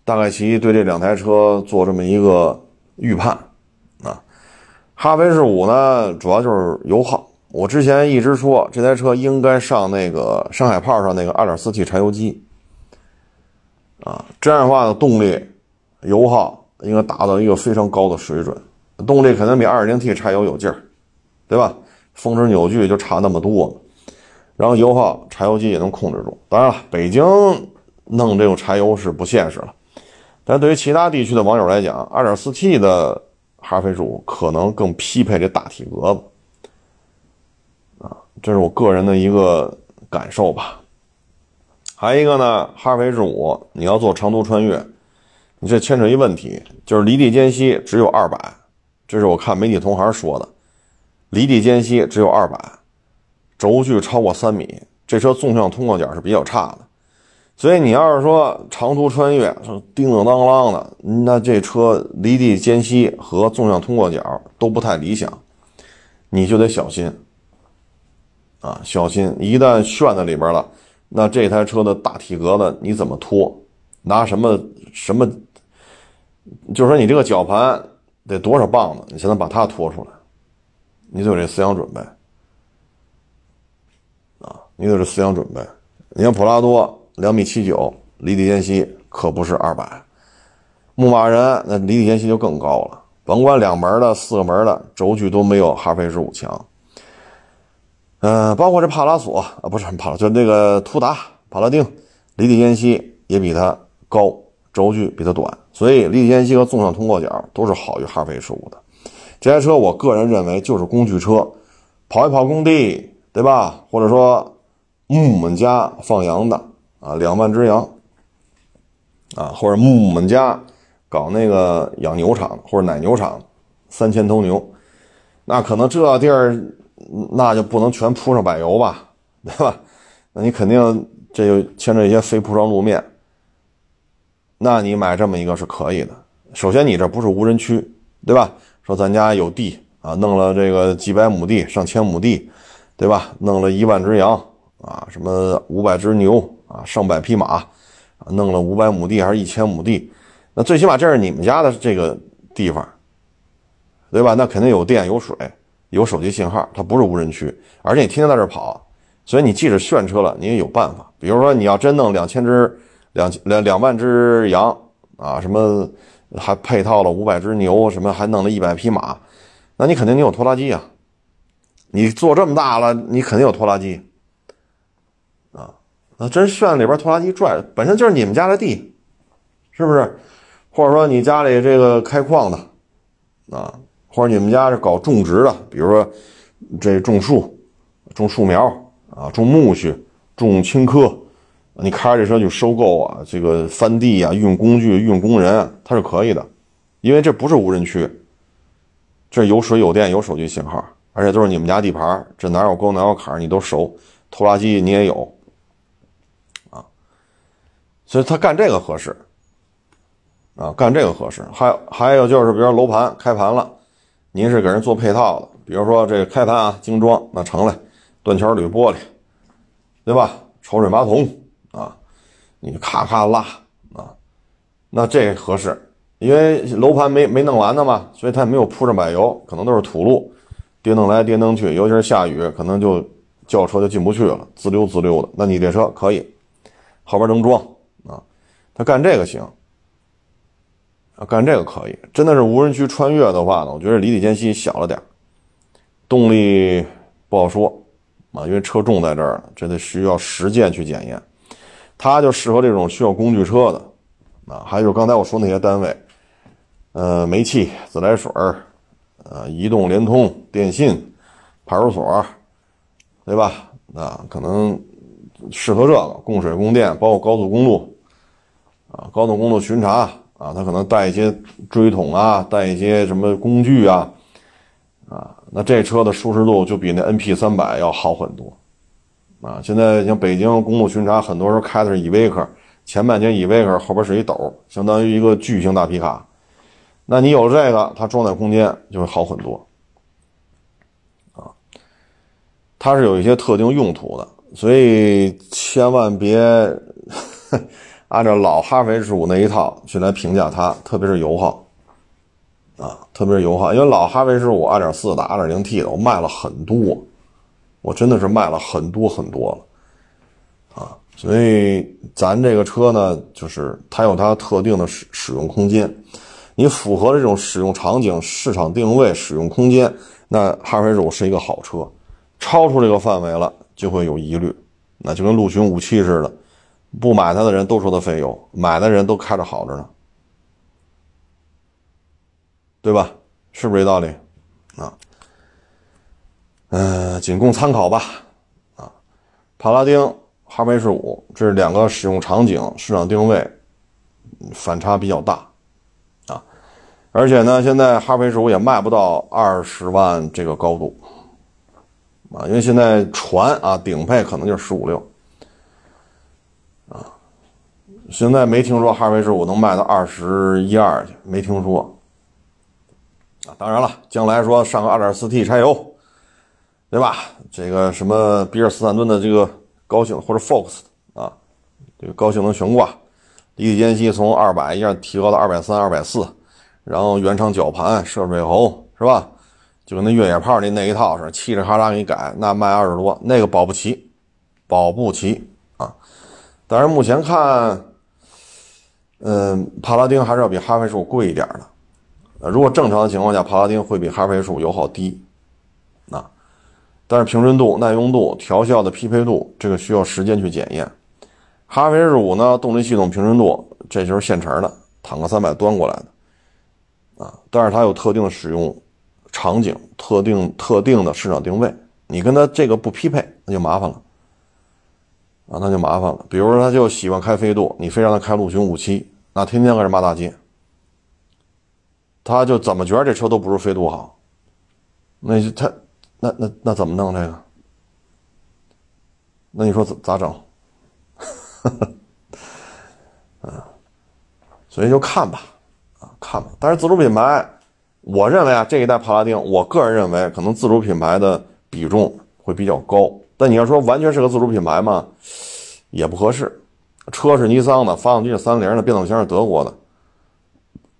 大概其对这两台车做这么一个预判，啊，哈弗 H 五呢，主要就是油耗我之前一直说这台车应该上那个上海炮上那个 2.4T 柴油机，啊，这样的话呢，动力、油耗应该达到一个非常高的水准，动力肯定比 2.0T 柴油有劲儿，对吧？峰值扭矩就差那么多，然后油耗柴油机也能控制住。当然了，北京弄这种柴油是不现实了，但对于其他地区的网友来讲，2.4T 的哈弗 H 五可能更匹配这大体格子啊。这是我个人的一个感受吧。还一个呢，哈弗 H 五你要做长途穿越，你这牵扯一问题，就是离地间隙只有二百，这是我看媒体同行说的，离地间隙只有二百，轴距超过三米，这车纵向通过角是比较差的，所以你要是说长途穿越，叮叮当啷的，那这车离地间隙和纵向通过角都不太理想，你就得小心。啊，小心！一旦炫在里边了，那这台车的大体格子你怎么拖？拿什么什么？就是说你这个绞盘得多少磅子，你才能把它拖出来？你得有这思想准备啊！你得有这思想准备。你像普拉多两米七九，离地间隙可不是二百。牧马人那离地间隙就更高了，甭管两门的、四个门的，轴距都没有哈弗 H 五强。嗯，包括这帕拉索啊，不是帕拉，就那个途达、帕拉丁，离地间隙也比它高，轴距比它短，所以离地间隙和纵向通过角都是好于哈弗 H 五的。这台车我个人认为就是工具车，跑一跑工地，对吧？或者说木木们家放羊的啊，两万只羊啊，或者木木们家搞那个养牛场或者奶牛场，三千头牛，那可能这地儿。那就不能全铺上柏油吧，对吧？那你肯定这就牵扯一些非铺装路面。那你买这么一个是可以的。首先，你这不是无人区，对吧？说咱家有地啊，弄了这个几百亩地、上千亩地，对吧？弄了一万只羊啊，什么五百只牛啊，上百匹马啊，弄了五百亩地还是一千亩地？那最起码这是你们家的这个地方，对吧？那肯定有电有水。有手机信号，它不是无人区，而且你天天在这跑，所以你即使炫车了，你也有办法。比如说，你要真弄两千只、两两两万只羊啊，什么还配套了五百只牛，什么还弄了一百匹马，那你肯定你有拖拉机啊。你做这么大了，你肯定有拖拉机啊。那真炫里边拖拉机拽，本身就是你们家的地，是不是？或者说你家里这个开矿的啊？或者你们家是搞种植的，比如说这种树、种树苗啊、种苜蓿、种青稞，你开着这车去收购啊，这个翻地啊、运工具、运工人，它是可以的，因为这不是无人区，这有水有电有手机信号，而且都是你们家地盘，这哪有沟哪有坎你都熟，拖拉机你也有啊，所以他干这个合适啊，干这个合适。还有还有就是，比如说楼盘开盘了。您是给人做配套的，比如说这个开盘啊，精装那成了，断桥铝玻璃，对吧？抽水马桶，你咔咔拉啊，那这合适，因为楼盘没没弄完呢嘛，所以它也没有铺上柏油，可能都是土路，颠蹬来颠蹬去，尤其是下雨，可能就轿车就进不去了，滋溜滋溜的。那你这车可以，后边能装啊，他干这个行。啊，干这个可以，真的是无人区穿越的话呢，我觉得离地间隙小了点动力不好说啊，因为车重在这儿，这得需要实践去检验。它就适合这种需要工具车的啊，还有刚才我说那些单位，呃，煤气、自来水儿呃，移动、联通、电信、派出所，对吧？啊，可能适合这个供水、供电，包括高速公路啊，高速公路巡查。啊，他可能带一些锥桶啊，带一些什么工具啊，啊，那这车的舒适度就比那 NP 三百要好很多，啊，现在像北京公路巡查，很多时候开的是依维柯，前半截依维柯，后边是一斗，相当于一个巨型大皮卡，那你有这个，它装载空间就会好很多，啊，它是有一些特定用途的，所以千万别。按照老哈弗 H 五那一套去来评价它，特别是油耗，啊，特别是油耗，因为老哈弗 H 五2.4的、2.0T 的我卖了很多，我真的是卖了很多很多了，啊，所以咱这个车呢，就是它有它特定的使使用空间，你符合这种使用场景、市场定位、使用空间，那哈弗 H 五是一个好车，超出这个范围了就会有疑虑，那就跟陆巡武器似的，不买它的人都说它费油，买的人都开着好着呢，对吧？是不是这道理？啊？嗯，仅供参考吧。啊，帕拉丁、哈弗 H 五，这两个使用场景、市场定位反差比较大啊。而且呢，现在哈弗 H 五也卖不到二十万这个高度啊，因为现在船啊顶配可能就是十五六啊。现在没听说哈弗 H 五能卖到二十一二去，没听说啊。当然了，将来说上个二点四 T 柴油。对吧？这个什么比尔斯坦顿的这个高性或者 Fox 啊，这个高性能悬挂，离地间隙从二百一下提高到二百三、二百四，然后原厂绞盘、涉水喉是吧？就跟那越野炮那那一套似的，嘁哩喀喳给你改，那卖二十多，那个保不齐，保不齐啊！但是目前看，嗯，帕拉丁还是要比哈弗 H 五贵一点的。如果正常的情况下，帕拉丁会比哈弗 H 五油耗低。但是平顺度、耐用度、调校的匹配度，这个需要时间去检验。哈弗 H 五呢，动力系统平顺度，这就是现成的，坦克三百端过来的，啊，但是它有特定的使用场景、特定特定的市场定位，你跟它这个不匹配，那就麻烦了，啊，那就麻烦了。比如说，他就喜欢开飞度，你非让他开陆巡五七，那天天搁这骂大街，他就怎么觉得这车都不如飞度好，那就他。那那那怎么弄这个？那你说咋咋整？啊，所以就看吧，啊看吧。但是自主品牌，我认为啊，这一代帕拉丁，我个人认为可能自主品牌的比重会比较高。但你要说完全是个自主品牌嘛，也不合适。车是尼桑的，发动机是三菱的，变速箱是德国的，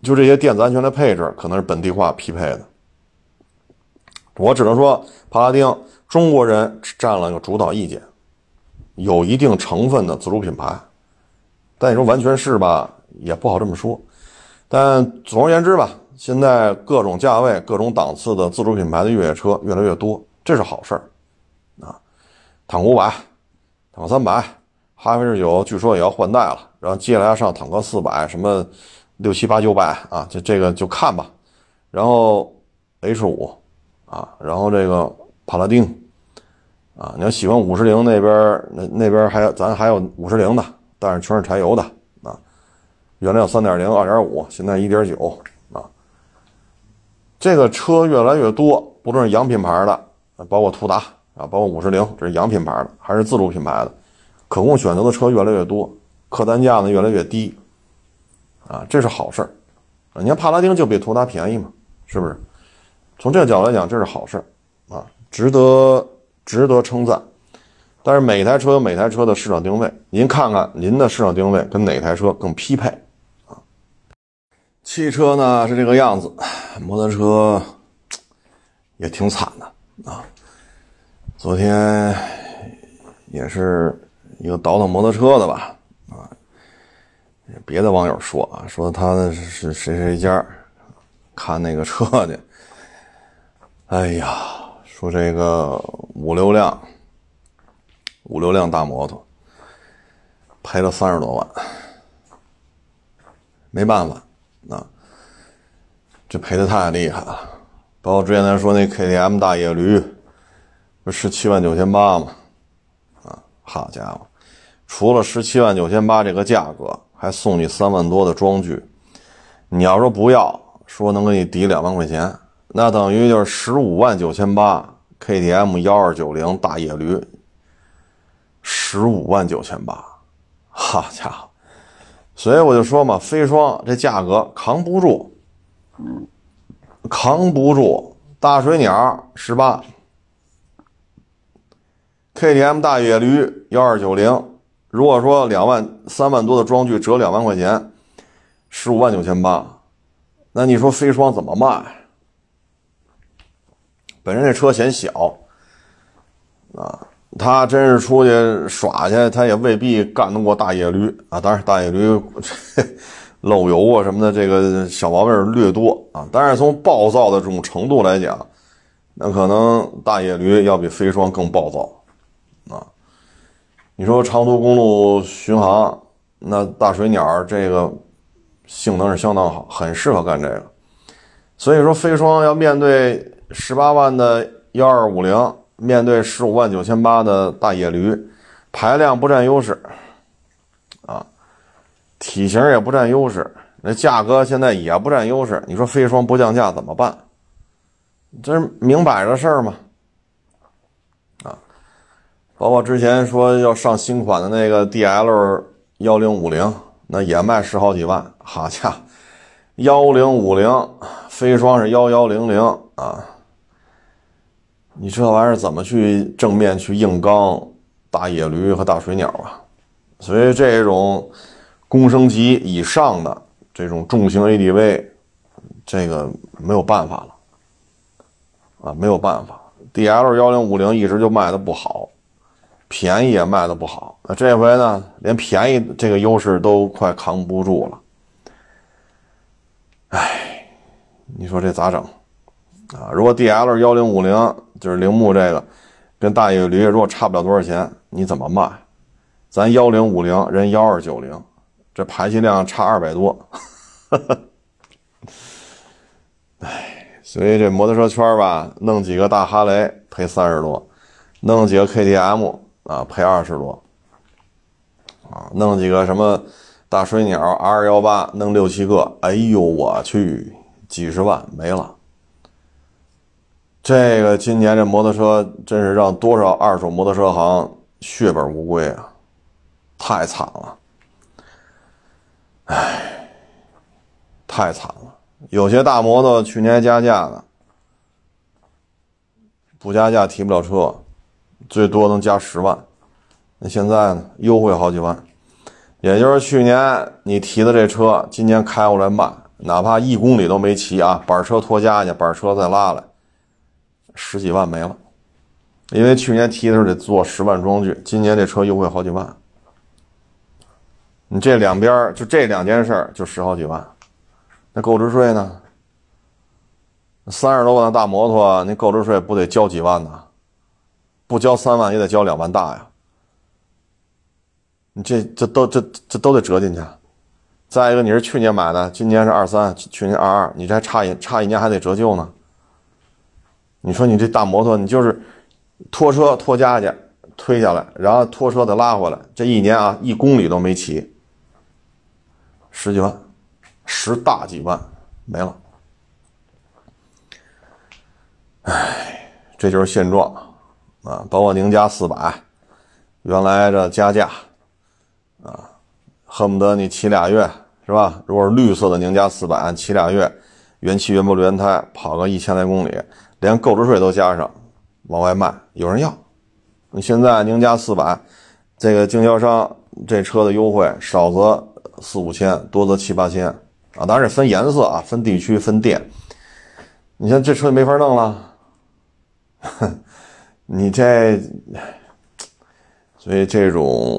就这些电子安全的配置可能是本地化匹配的。我只能说，帕拉丁中国人占了个主导意见，有一定成分的自主品牌，但你说完全是吧，也不好这么说。但总而言之吧，现在各种价位、各种档次的自主品牌的越野车越来越多，这是好事儿啊。坦克五百、坦克三百、哈弗 H 九，据说也要换代了，然后接下来上坦克四百，什么六七八九百啊，就这个就看吧。然后 H 五。啊，然后这个帕拉丁，啊，你要喜欢五十铃那边那那边还有咱还有五十铃的，但是全是柴油的啊。原来有三点零、二点五，现在一点九啊。这个车越来越多，不论是洋品牌的，包括途达啊，包括五十铃，这是洋品牌的，还是自主品牌的，可供选择的车越来越多，客单价呢越来越低，啊，这是好事儿啊。你看帕拉丁就比途达便宜嘛，是不是？从这个角度来讲，这是好事啊，值得值得称赞。但是每台车有每台车的市场定位，您看看您的市场定位跟哪台车更匹配啊？汽车呢是这个样子，摩托车也挺惨的啊。昨天也是一个倒腾摩托车的吧啊，别的网友说啊，说他是谁谁家看那个车去。哎呀，说这个五六辆，五六辆大摩托，赔了三十多万，没办法，啊，这赔的太厉害了。包括之前咱说那 KTM 大野驴，不十七万九千八吗？啊，好家伙，除了十七万九千八这个价格，还送你三万多的装具。你要说不要，说能给你抵两万块钱。那等于就是十五万九千八，KTM 幺二九零大野驴，十五万九千八，好家伙！所以我就说嘛，飞霜这价格扛不住，扛不住。大水鸟十八，KTM 大野驴幺二九零，如果说两万三万多的装具折两万块钱，十五万九千八，那你说飞霜怎么卖？本身这车显小，啊，他真是出去耍去，他也未必干得过大野驴啊。当然，大野驴 漏油啊什么的，这个小毛病略多啊。但是从暴躁的这种程度来讲，那可能大野驴要比飞霜更暴躁啊。你说长途公路巡航，那大水鸟这个性能是相当好，很适合干这个。所以说，飞霜要面对十八万的幺二五零，面对十五万九千八的大野驴，排量不占优势，啊，体型也不占优势，那价格现在也不占优势。你说飞霜不降价怎么办？这是明摆着事儿嘛，啊，包括之前说要上新款的那个 D L 幺零五零，那也卖十好几万，好家伙！幺零五零飞霜是幺幺零零啊，你这玩意儿怎么去正面去硬刚大野驴和大水鸟啊？所以这种工升级以上的这种重型 ADV，这个没有办法了啊，没有办法。DL 幺零五零一直就卖的不好，便宜也卖的不好，那这回呢，连便宜这个优势都快扛不住了。哎，你说这咋整啊？如果 D L 幺零五零就是铃木这个，跟大野驴如果差不了多少钱，你怎么卖？咱幺零五零人幺二九零，这排气量差二百多。哎，所以这摩托车圈吧，弄几个大哈雷赔三十多，弄几个 K T M 啊赔二十多，啊，弄几个什么？大水鸟 R 幺八弄六七个，哎呦我去，几十万没了。这个今年这摩托车真是让多少二手摩托车行血本无归啊，太惨了，哎，太惨了。有些大摩托去年加价的，不加价提不了车，最多能加十万，那现在呢，优惠好几万。也就是去年你提的这车，今年开过来卖，哪怕一公里都没骑啊，板车拖家去，板车再拉来，十几万没了。因为去年提的时候得做十万装具，今年这车优惠好几万。你这两边就这两件事就十好几万，那购置税呢？三十多万的大摩托，那购置税不得交几万呢？不交三万也得交两万大呀。你这这都这这都得折进去，再一个你是去年买的，今年是二三，去年二二，你这还差一差一年还得折旧呢。你说你这大摩托，你就是拖车拖家去推下来，然后拖车再拉回来，这一年啊一公里都没骑，十几万，十大几万没了。哎，这就是现状啊！包括宁家四百，原来这加价。啊，恨不得你骑俩月是吧？如果是绿色的宁家四百，骑俩月，原漆原玻璃原胎，跑个一千来公里，连购置税都加上，往外卖，有人要。你现在宁家四百，这个经销商这车的优惠少则四五千，多则七八千啊，当然是分颜色啊，分地区分店。你像这车就没法弄了，哼 你这，所以这种。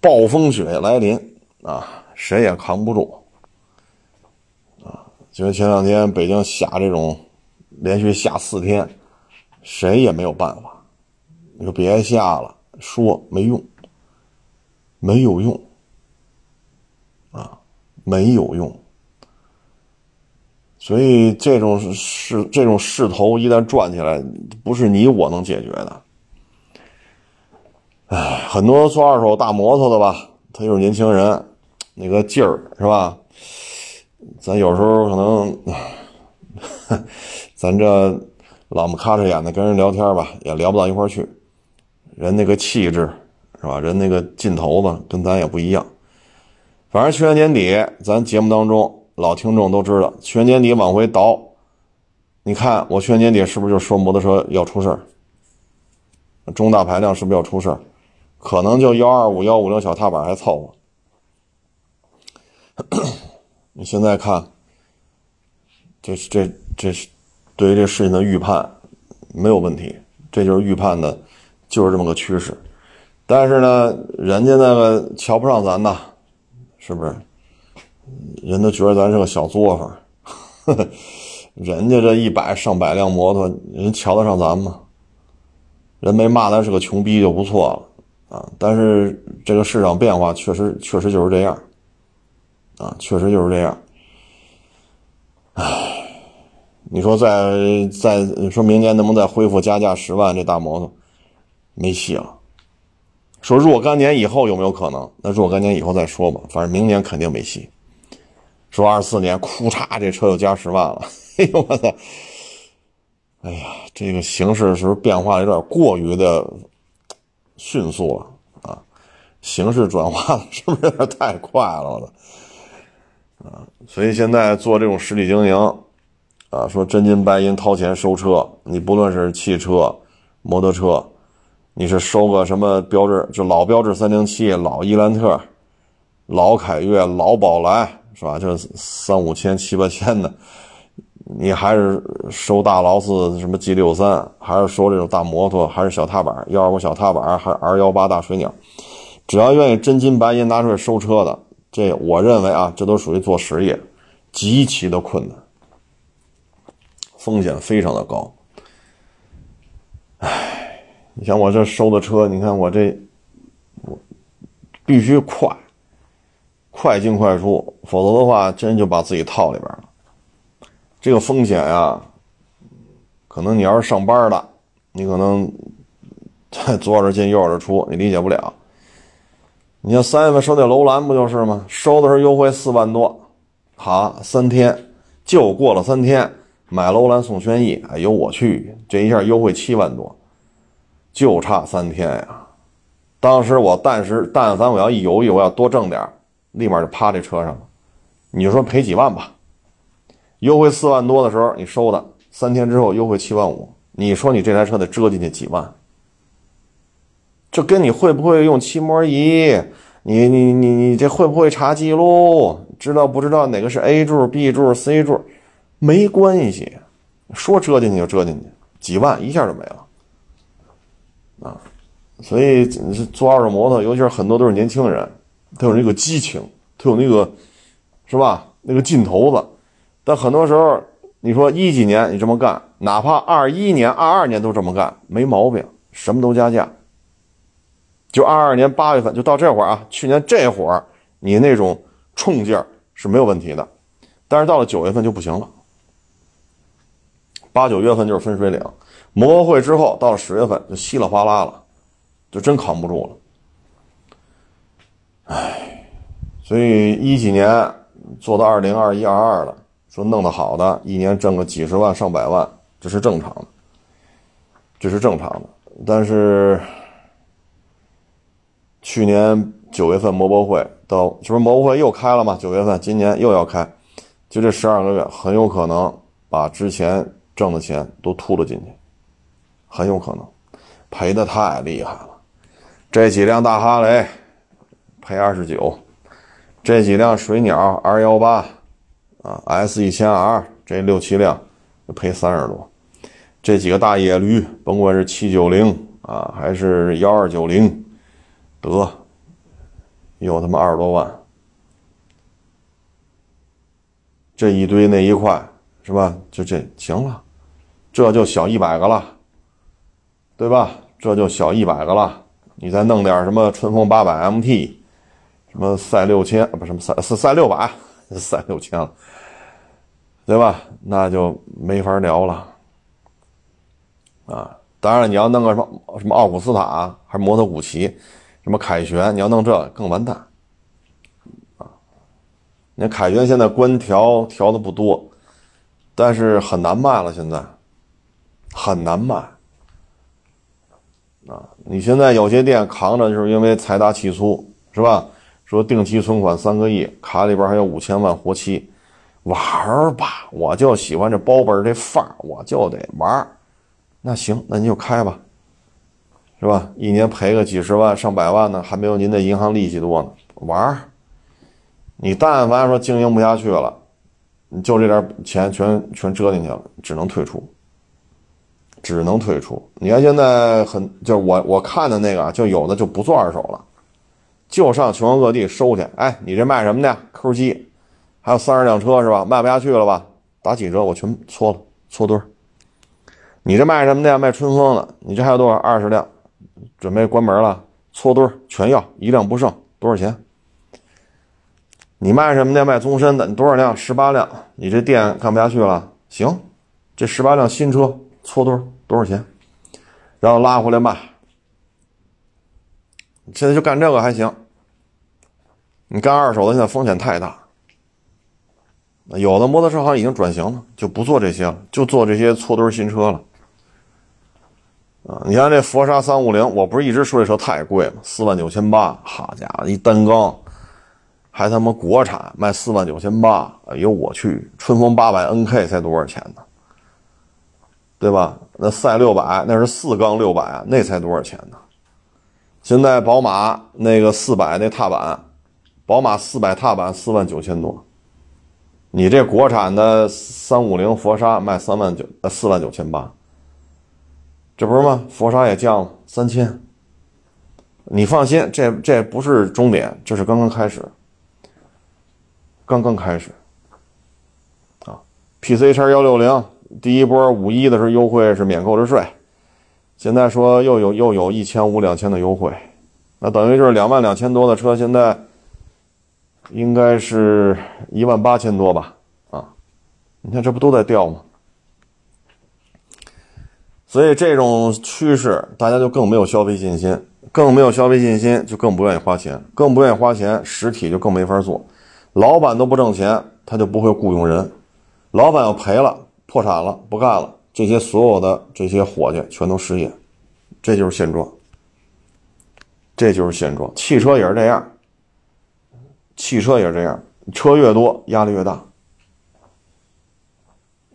暴风雪来临啊，谁也扛不住啊！就前两天北京下这种连续下四天，谁也没有办法。你说别下了，说没用，没有用啊，没有用。所以这种势这种势头一旦转起来，不是你我能解决的。哎，很多做二手大摩托的吧，他就是年轻人，那个劲儿是吧？咱有时候可能，咱这老么咔哧眼的跟人聊天吧，也聊不到一块去。人那个气质是吧？人那个劲头子跟咱也不一样。反正去年年底，咱节目当中老听众都知道，去年年底往回倒，你看我去年年底是不是就说摩托车要出事儿？中大排量是不是要出事儿？可能就幺二五幺五六小踏板还凑合，你现在看，这这这是对于这事情的预判没有问题，这就是预判的，就是这么个趋势。但是呢，人家那个瞧不上咱呐，是不是？人都觉得咱是个小作坊，人家这一百上百辆摩托，人瞧得上咱吗？人没骂咱是个穷逼就不错了啊！但是这个市场变化确实确实就是这样，啊，确实就是这样。唉，你说再再说明年能不能再恢复加价十万这大摩托，没戏了。说若干年以后有没有可能？那若干年以后再说吧，反正明年肯定没戏。说二四年，哭嚓，这车又加十万了。哎呦我操！哎呀，这个形势是不是变化有点过于的迅速了啊？形势转化是不是有点太快了？我操！啊，所以现在做这种实体经营，啊，说真金白银掏钱收车，你不论是汽车、摩托车，你是收个什么标志，就老标志三零七、老伊兰特、老凯越、老宝来。是吧？就三五千、七八千的，你还是收大劳斯什么 G 六三，还是收这种大摩托，还是小踏板幺二五小踏板，还是 R 幺八大水鸟？只要愿意真金白银拿出来收车的，这我认为啊，这都属于做实业，极其的困难，风险非常的高。唉，你像我这收的车，你看我这，我必须快。快进快出，否则的话，真就把自己套里边了。这个风险呀，可能你要是上班的，你可能在 左耳进右耳出，你理解不了。你像三月份收那楼兰不就是吗？收的时候优惠四万多，好，三天就过了三天，买楼兰送轩逸，哎呦我去，这一下优惠七万多，就差三天呀。当时我但是但凡我要一犹豫，我要多挣点立马就趴这车上了，你就说赔几万吧，优惠四万多的时候你收的，三天之后优惠七万五，你说你这台车得折进去几万？这跟你会不会用漆膜仪，你你你你这会不会查记录，知道不知道哪个是 A 柱、B 柱、C 柱，没关系，说折进去就折进去，几万一下就没了，啊，所以做二手摩托，尤其是很多都是年轻人。他有那个激情，他有那个，是吧？那个劲头子。但很多时候，你说一几年你这么干，哪怕二一年、二二年都这么干，没毛病，什么都加价。就二二年八月份，就到这会儿啊，去年这会儿，你那种冲劲儿是没有问题的。但是到了九月份就不行了，八九月份就是分水岭。摩托会之后，到了十月份就稀里哗啦了，就真扛不住了。唉，所以一几年做到二零二一二二了，说弄得好的，一年挣个几十万上百万，这是正常的，这是正常的。但是去年九月份摩博会到，这不是摩博会又开了吗？九月份今年又要开，就这十二个月，很有可能把之前挣的钱都吐了进去，很有可能赔的太厉害了。这几辆大哈雷。赔二十九，这几辆水鸟 R 幺八啊，S 一千 R 这六七辆赔三十多，这几个大野驴，甭管是七九零啊，还是幺二九零，得有他妈二十多万，这一堆那一块是吧？就这行了，这就小一百个了，对吧？这就小一百个了，你再弄点什么春风八百 MT。什么赛六千不什么赛赛六百，赛六千了，对吧？那就没法聊了啊！当然，你要弄个什么什么奥古斯塔，还是摩托古奇，什么凯旋，你要弄这更完蛋啊！你凯旋现在官调调的不多，但是很难卖了，现在很难卖啊！你现在有些店扛着，就是因为财大气粗，是吧？说定期存款三个亿，卡里边还有五千万活期，玩吧！我就喜欢这包本这范儿，我就得玩那行，那您就开吧，是吧？一年赔个几十万、上百万呢，还没有您的银行利息多呢。玩你但凡说经营不下去了，你就这点钱全全折进去了，只能退出。只能退出。你看现在很就是我我看的那个，就有的就不做二手了，就上全国各地收去。哎，你这卖什么的？Q 七，还有三十辆车是吧？卖不下去了吧？打几折我全搓了，搓堆。你这卖什么的？卖春风的。你这还有多少？二十辆，准备关门了，搓堆全要，一辆不剩。多少钱？你卖什么的？卖宗申的。你多少辆？十八辆。你这店干不下去了？行，这十八辆新车搓堆多少钱？然后拉回来卖。现在就干这个还行。你干二手的，现在风险太大。有的摩托车行已经转型了，就不做这些了，就做这些搓堆新车了。啊，你看这佛沙三五零，我不是一直说这车太贵吗？四万九千八，好家伙，一单缸，还他妈国产，卖四万九千八，哎呦我去！春风八百 NK 才多少钱呢？对吧？那赛六百那是四缸六百，那才多少钱呢？现在宝马那个四百那踏板，宝马四百踏板四万九千多，你这国产的三五零佛沙卖三万九呃四万九千八。这不是吗？佛沙也降了三千。你放心，这这不是终点，这是刚刚开始，刚刚开始。啊，PC 叉幺六零第一波五一的时候优惠是免购置税，现在说又有又有一千五两千的优惠，那等于就是两万两千多的车，现在应该是一万八千多吧？啊，你看这不都在掉吗？所以这种趋势，大家就更没有消费信心，更没有消费信心，就更不愿意花钱，更不愿意花钱，实体就更没法做。老板都不挣钱，他就不会雇佣人。老板要赔了，破产了，不干了，这些所有的这些伙计全都失业，这就是现状。这就是现状。汽车也是这样，汽车也是这样，车越多压力越大，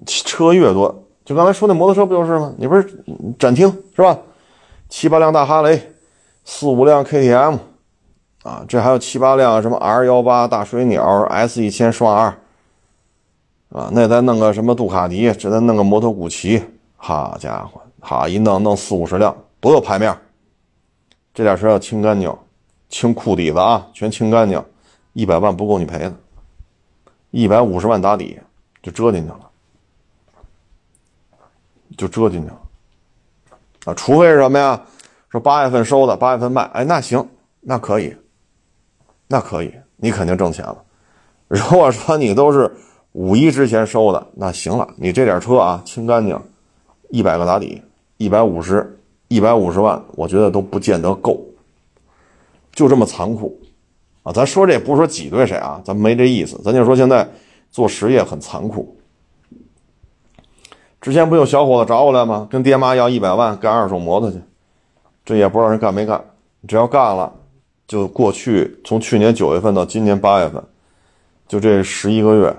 车越多。就刚才说那摩托车不就是吗？你不是展厅是吧？七八辆大哈雷，四五辆 KTM，啊，这还有七八辆什么 R 幺八大水鸟、S 一千双 R，啊，那再弄个什么杜卡迪，这再弄个摩托古奇，好家伙，好一弄弄四五十辆，多有排面。这点车要清干净，清库底子啊，全清干净，一百万不够你赔的，一百五十万打底就折进去了。就折进去了，啊，除非是什么呀？说八月份收的，八月份卖，哎，那行，那可以，那可以，你肯定挣钱了。如果说你都是五一之前收的，那行了，你这点车啊，清干净，一百个打底，一百五十，一百五十万，我觉得都不见得够，就这么残酷，啊，咱说这不是说挤兑谁啊，咱没这意思，咱就说现在做实业很残酷。之前不有小伙子找我来吗？跟爹妈要一百万干二手摩托去，这也不知道人干没干。只要干了，就过去从去年九月份到今年八月份，就这十一个月，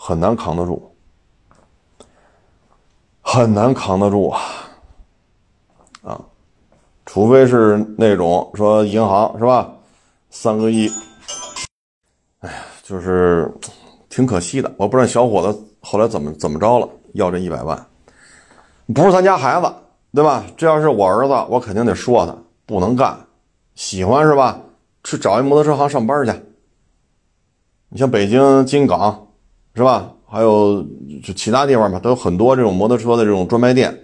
很难扛得住，很难扛得住啊！啊，除非是那种说银行是吧，三个亿，哎呀，就是挺可惜的。我不知道小伙子后来怎么怎么着了。要这一百万，不是咱家孩子，对吧？这要是我儿子，我肯定得说他不能干。喜欢是吧？去找一摩托车行上班去。你像北京金港，是吧？还有就其他地方吧，都有很多这种摩托车的这种专卖店。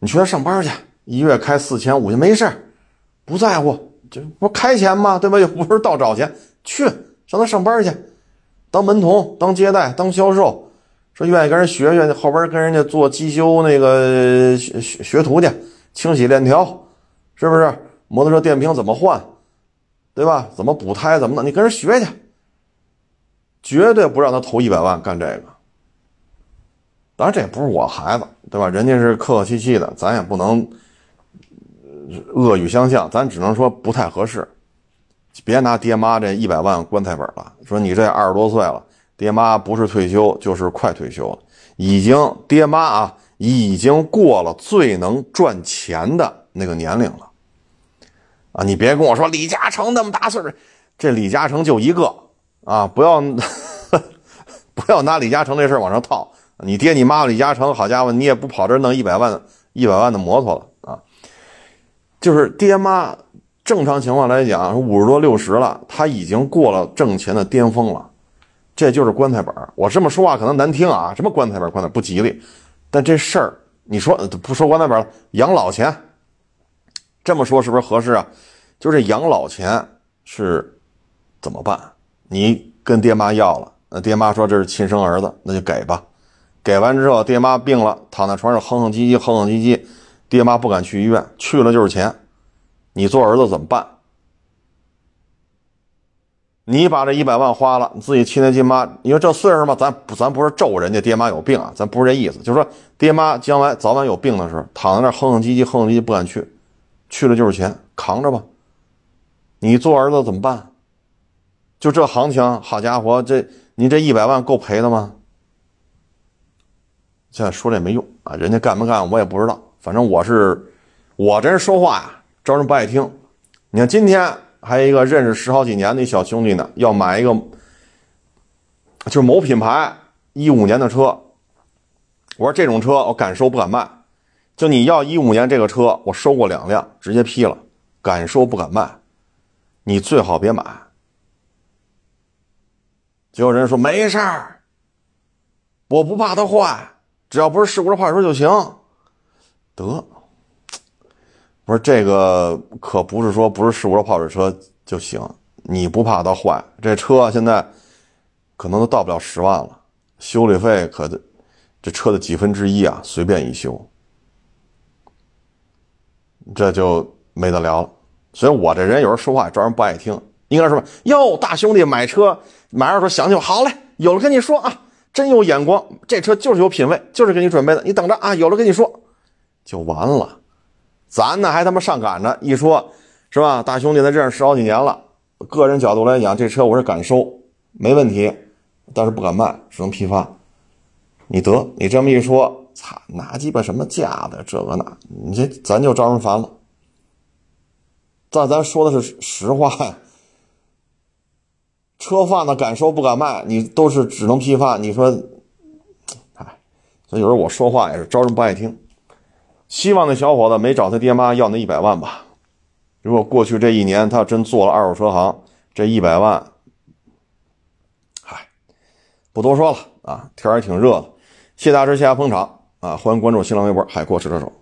你去那上班去，一月开四千五千，没事不在乎，这不开钱吗？对吧？又不是倒找钱，去上那上班去，当门童、当接待、当销售。说愿意跟人学学，后边跟人家做机修那个学学徒去，清洗链条，是不是？摩托车电瓶怎么换，对吧？怎么补胎，怎么弄？你跟人学去，绝对不让他投一百万干这个。当然，这也不是我孩子，对吧？人家是客客气气的，咱也不能恶语相向，咱只能说不太合适。别拿爹妈这一百万棺材本了，说你这二十多岁了。爹妈不是退休就是快退休了，已经爹妈啊已经过了最能赚钱的那个年龄了，啊，你别跟我说李嘉诚那么大岁数，这李嘉诚就一个啊，不要 不要拿李嘉诚这事往上套，你爹你妈李嘉诚，好家伙，你也不跑这弄一百万一百万的摩托了啊。就是爹妈正常情况来讲，五十多六十了，他已经过了挣钱的巅峰了，这就是棺材本我这么说话可能难听啊，什么棺材本棺材不吉利，但这事儿你说不说棺材本了，养老钱，这么说是不是合适啊？就是养老钱是怎么办？你跟爹妈要了，那爹妈说这是亲生儿子，那就给吧。给完之后，爹妈病了，躺在床上哼哼唧唧，哼哼唧唧。爹妈不敢去医院，去了就是钱。你做儿子怎么办？你把这一百万花了，你自己亲爹亲妈，你说这岁数嘛，咱咱不是咒人家爹妈有病啊，咱不是这意思，就是说爹妈将来早晚有病的时候，躺在那哼哼唧唧，哼哼唧唧不敢去，去了就是钱，扛着吧。你做儿子怎么办？就这行情，好家伙，这你这一百万够赔的吗？现在说这也没用啊，人家干不干我也不知道。反正我是，我这人说话呀，招人不爱听。你看今天还有一个认识十好几年的小兄弟呢，要买一个，就是某品牌一五年的车。我说这种车我敢收不敢卖，就你要一五年这个车，我收过两辆，直接批了，敢收不敢卖，你最好别买。就有人说没事儿，我不怕它坏，只要不是事故的坏车就行。得，不是这个，可不是说不是事故的泡水车就行。你不怕它坏，这车现在可能都到不了十万了，修理费可这车的几分之一啊，随便一修，这就没得聊了。所以我这人有时候说话招人不爱听。应该说哟，大兄弟买车买二手车想起我，好嘞，有了跟你说啊，真有眼光，这车就是有品位，就是给你准备的，你等着啊，有了跟你说。就完了，咱呢还他妈上赶着一说，是吧？大兄弟，他认识十好几年了。个人角度来讲，这车我是敢收，没问题，但是不敢卖，只能批发。你得，你这么一说，操，拿鸡巴什么价的这个那，你这咱就招人烦了。但咱说的是实话呀，车贩子敢收不敢卖，你都是只能批发。你说，哎，所以有时候我说话也是招人不爱听。希望那小伙子没找他爹妈要那一百万吧。如果过去这一年他真做了二手车行，这一百万，嗨，不多说了啊。天也挺热的，谢大师，谢谢捧场啊！欢迎关注新浪微博海阔试车手。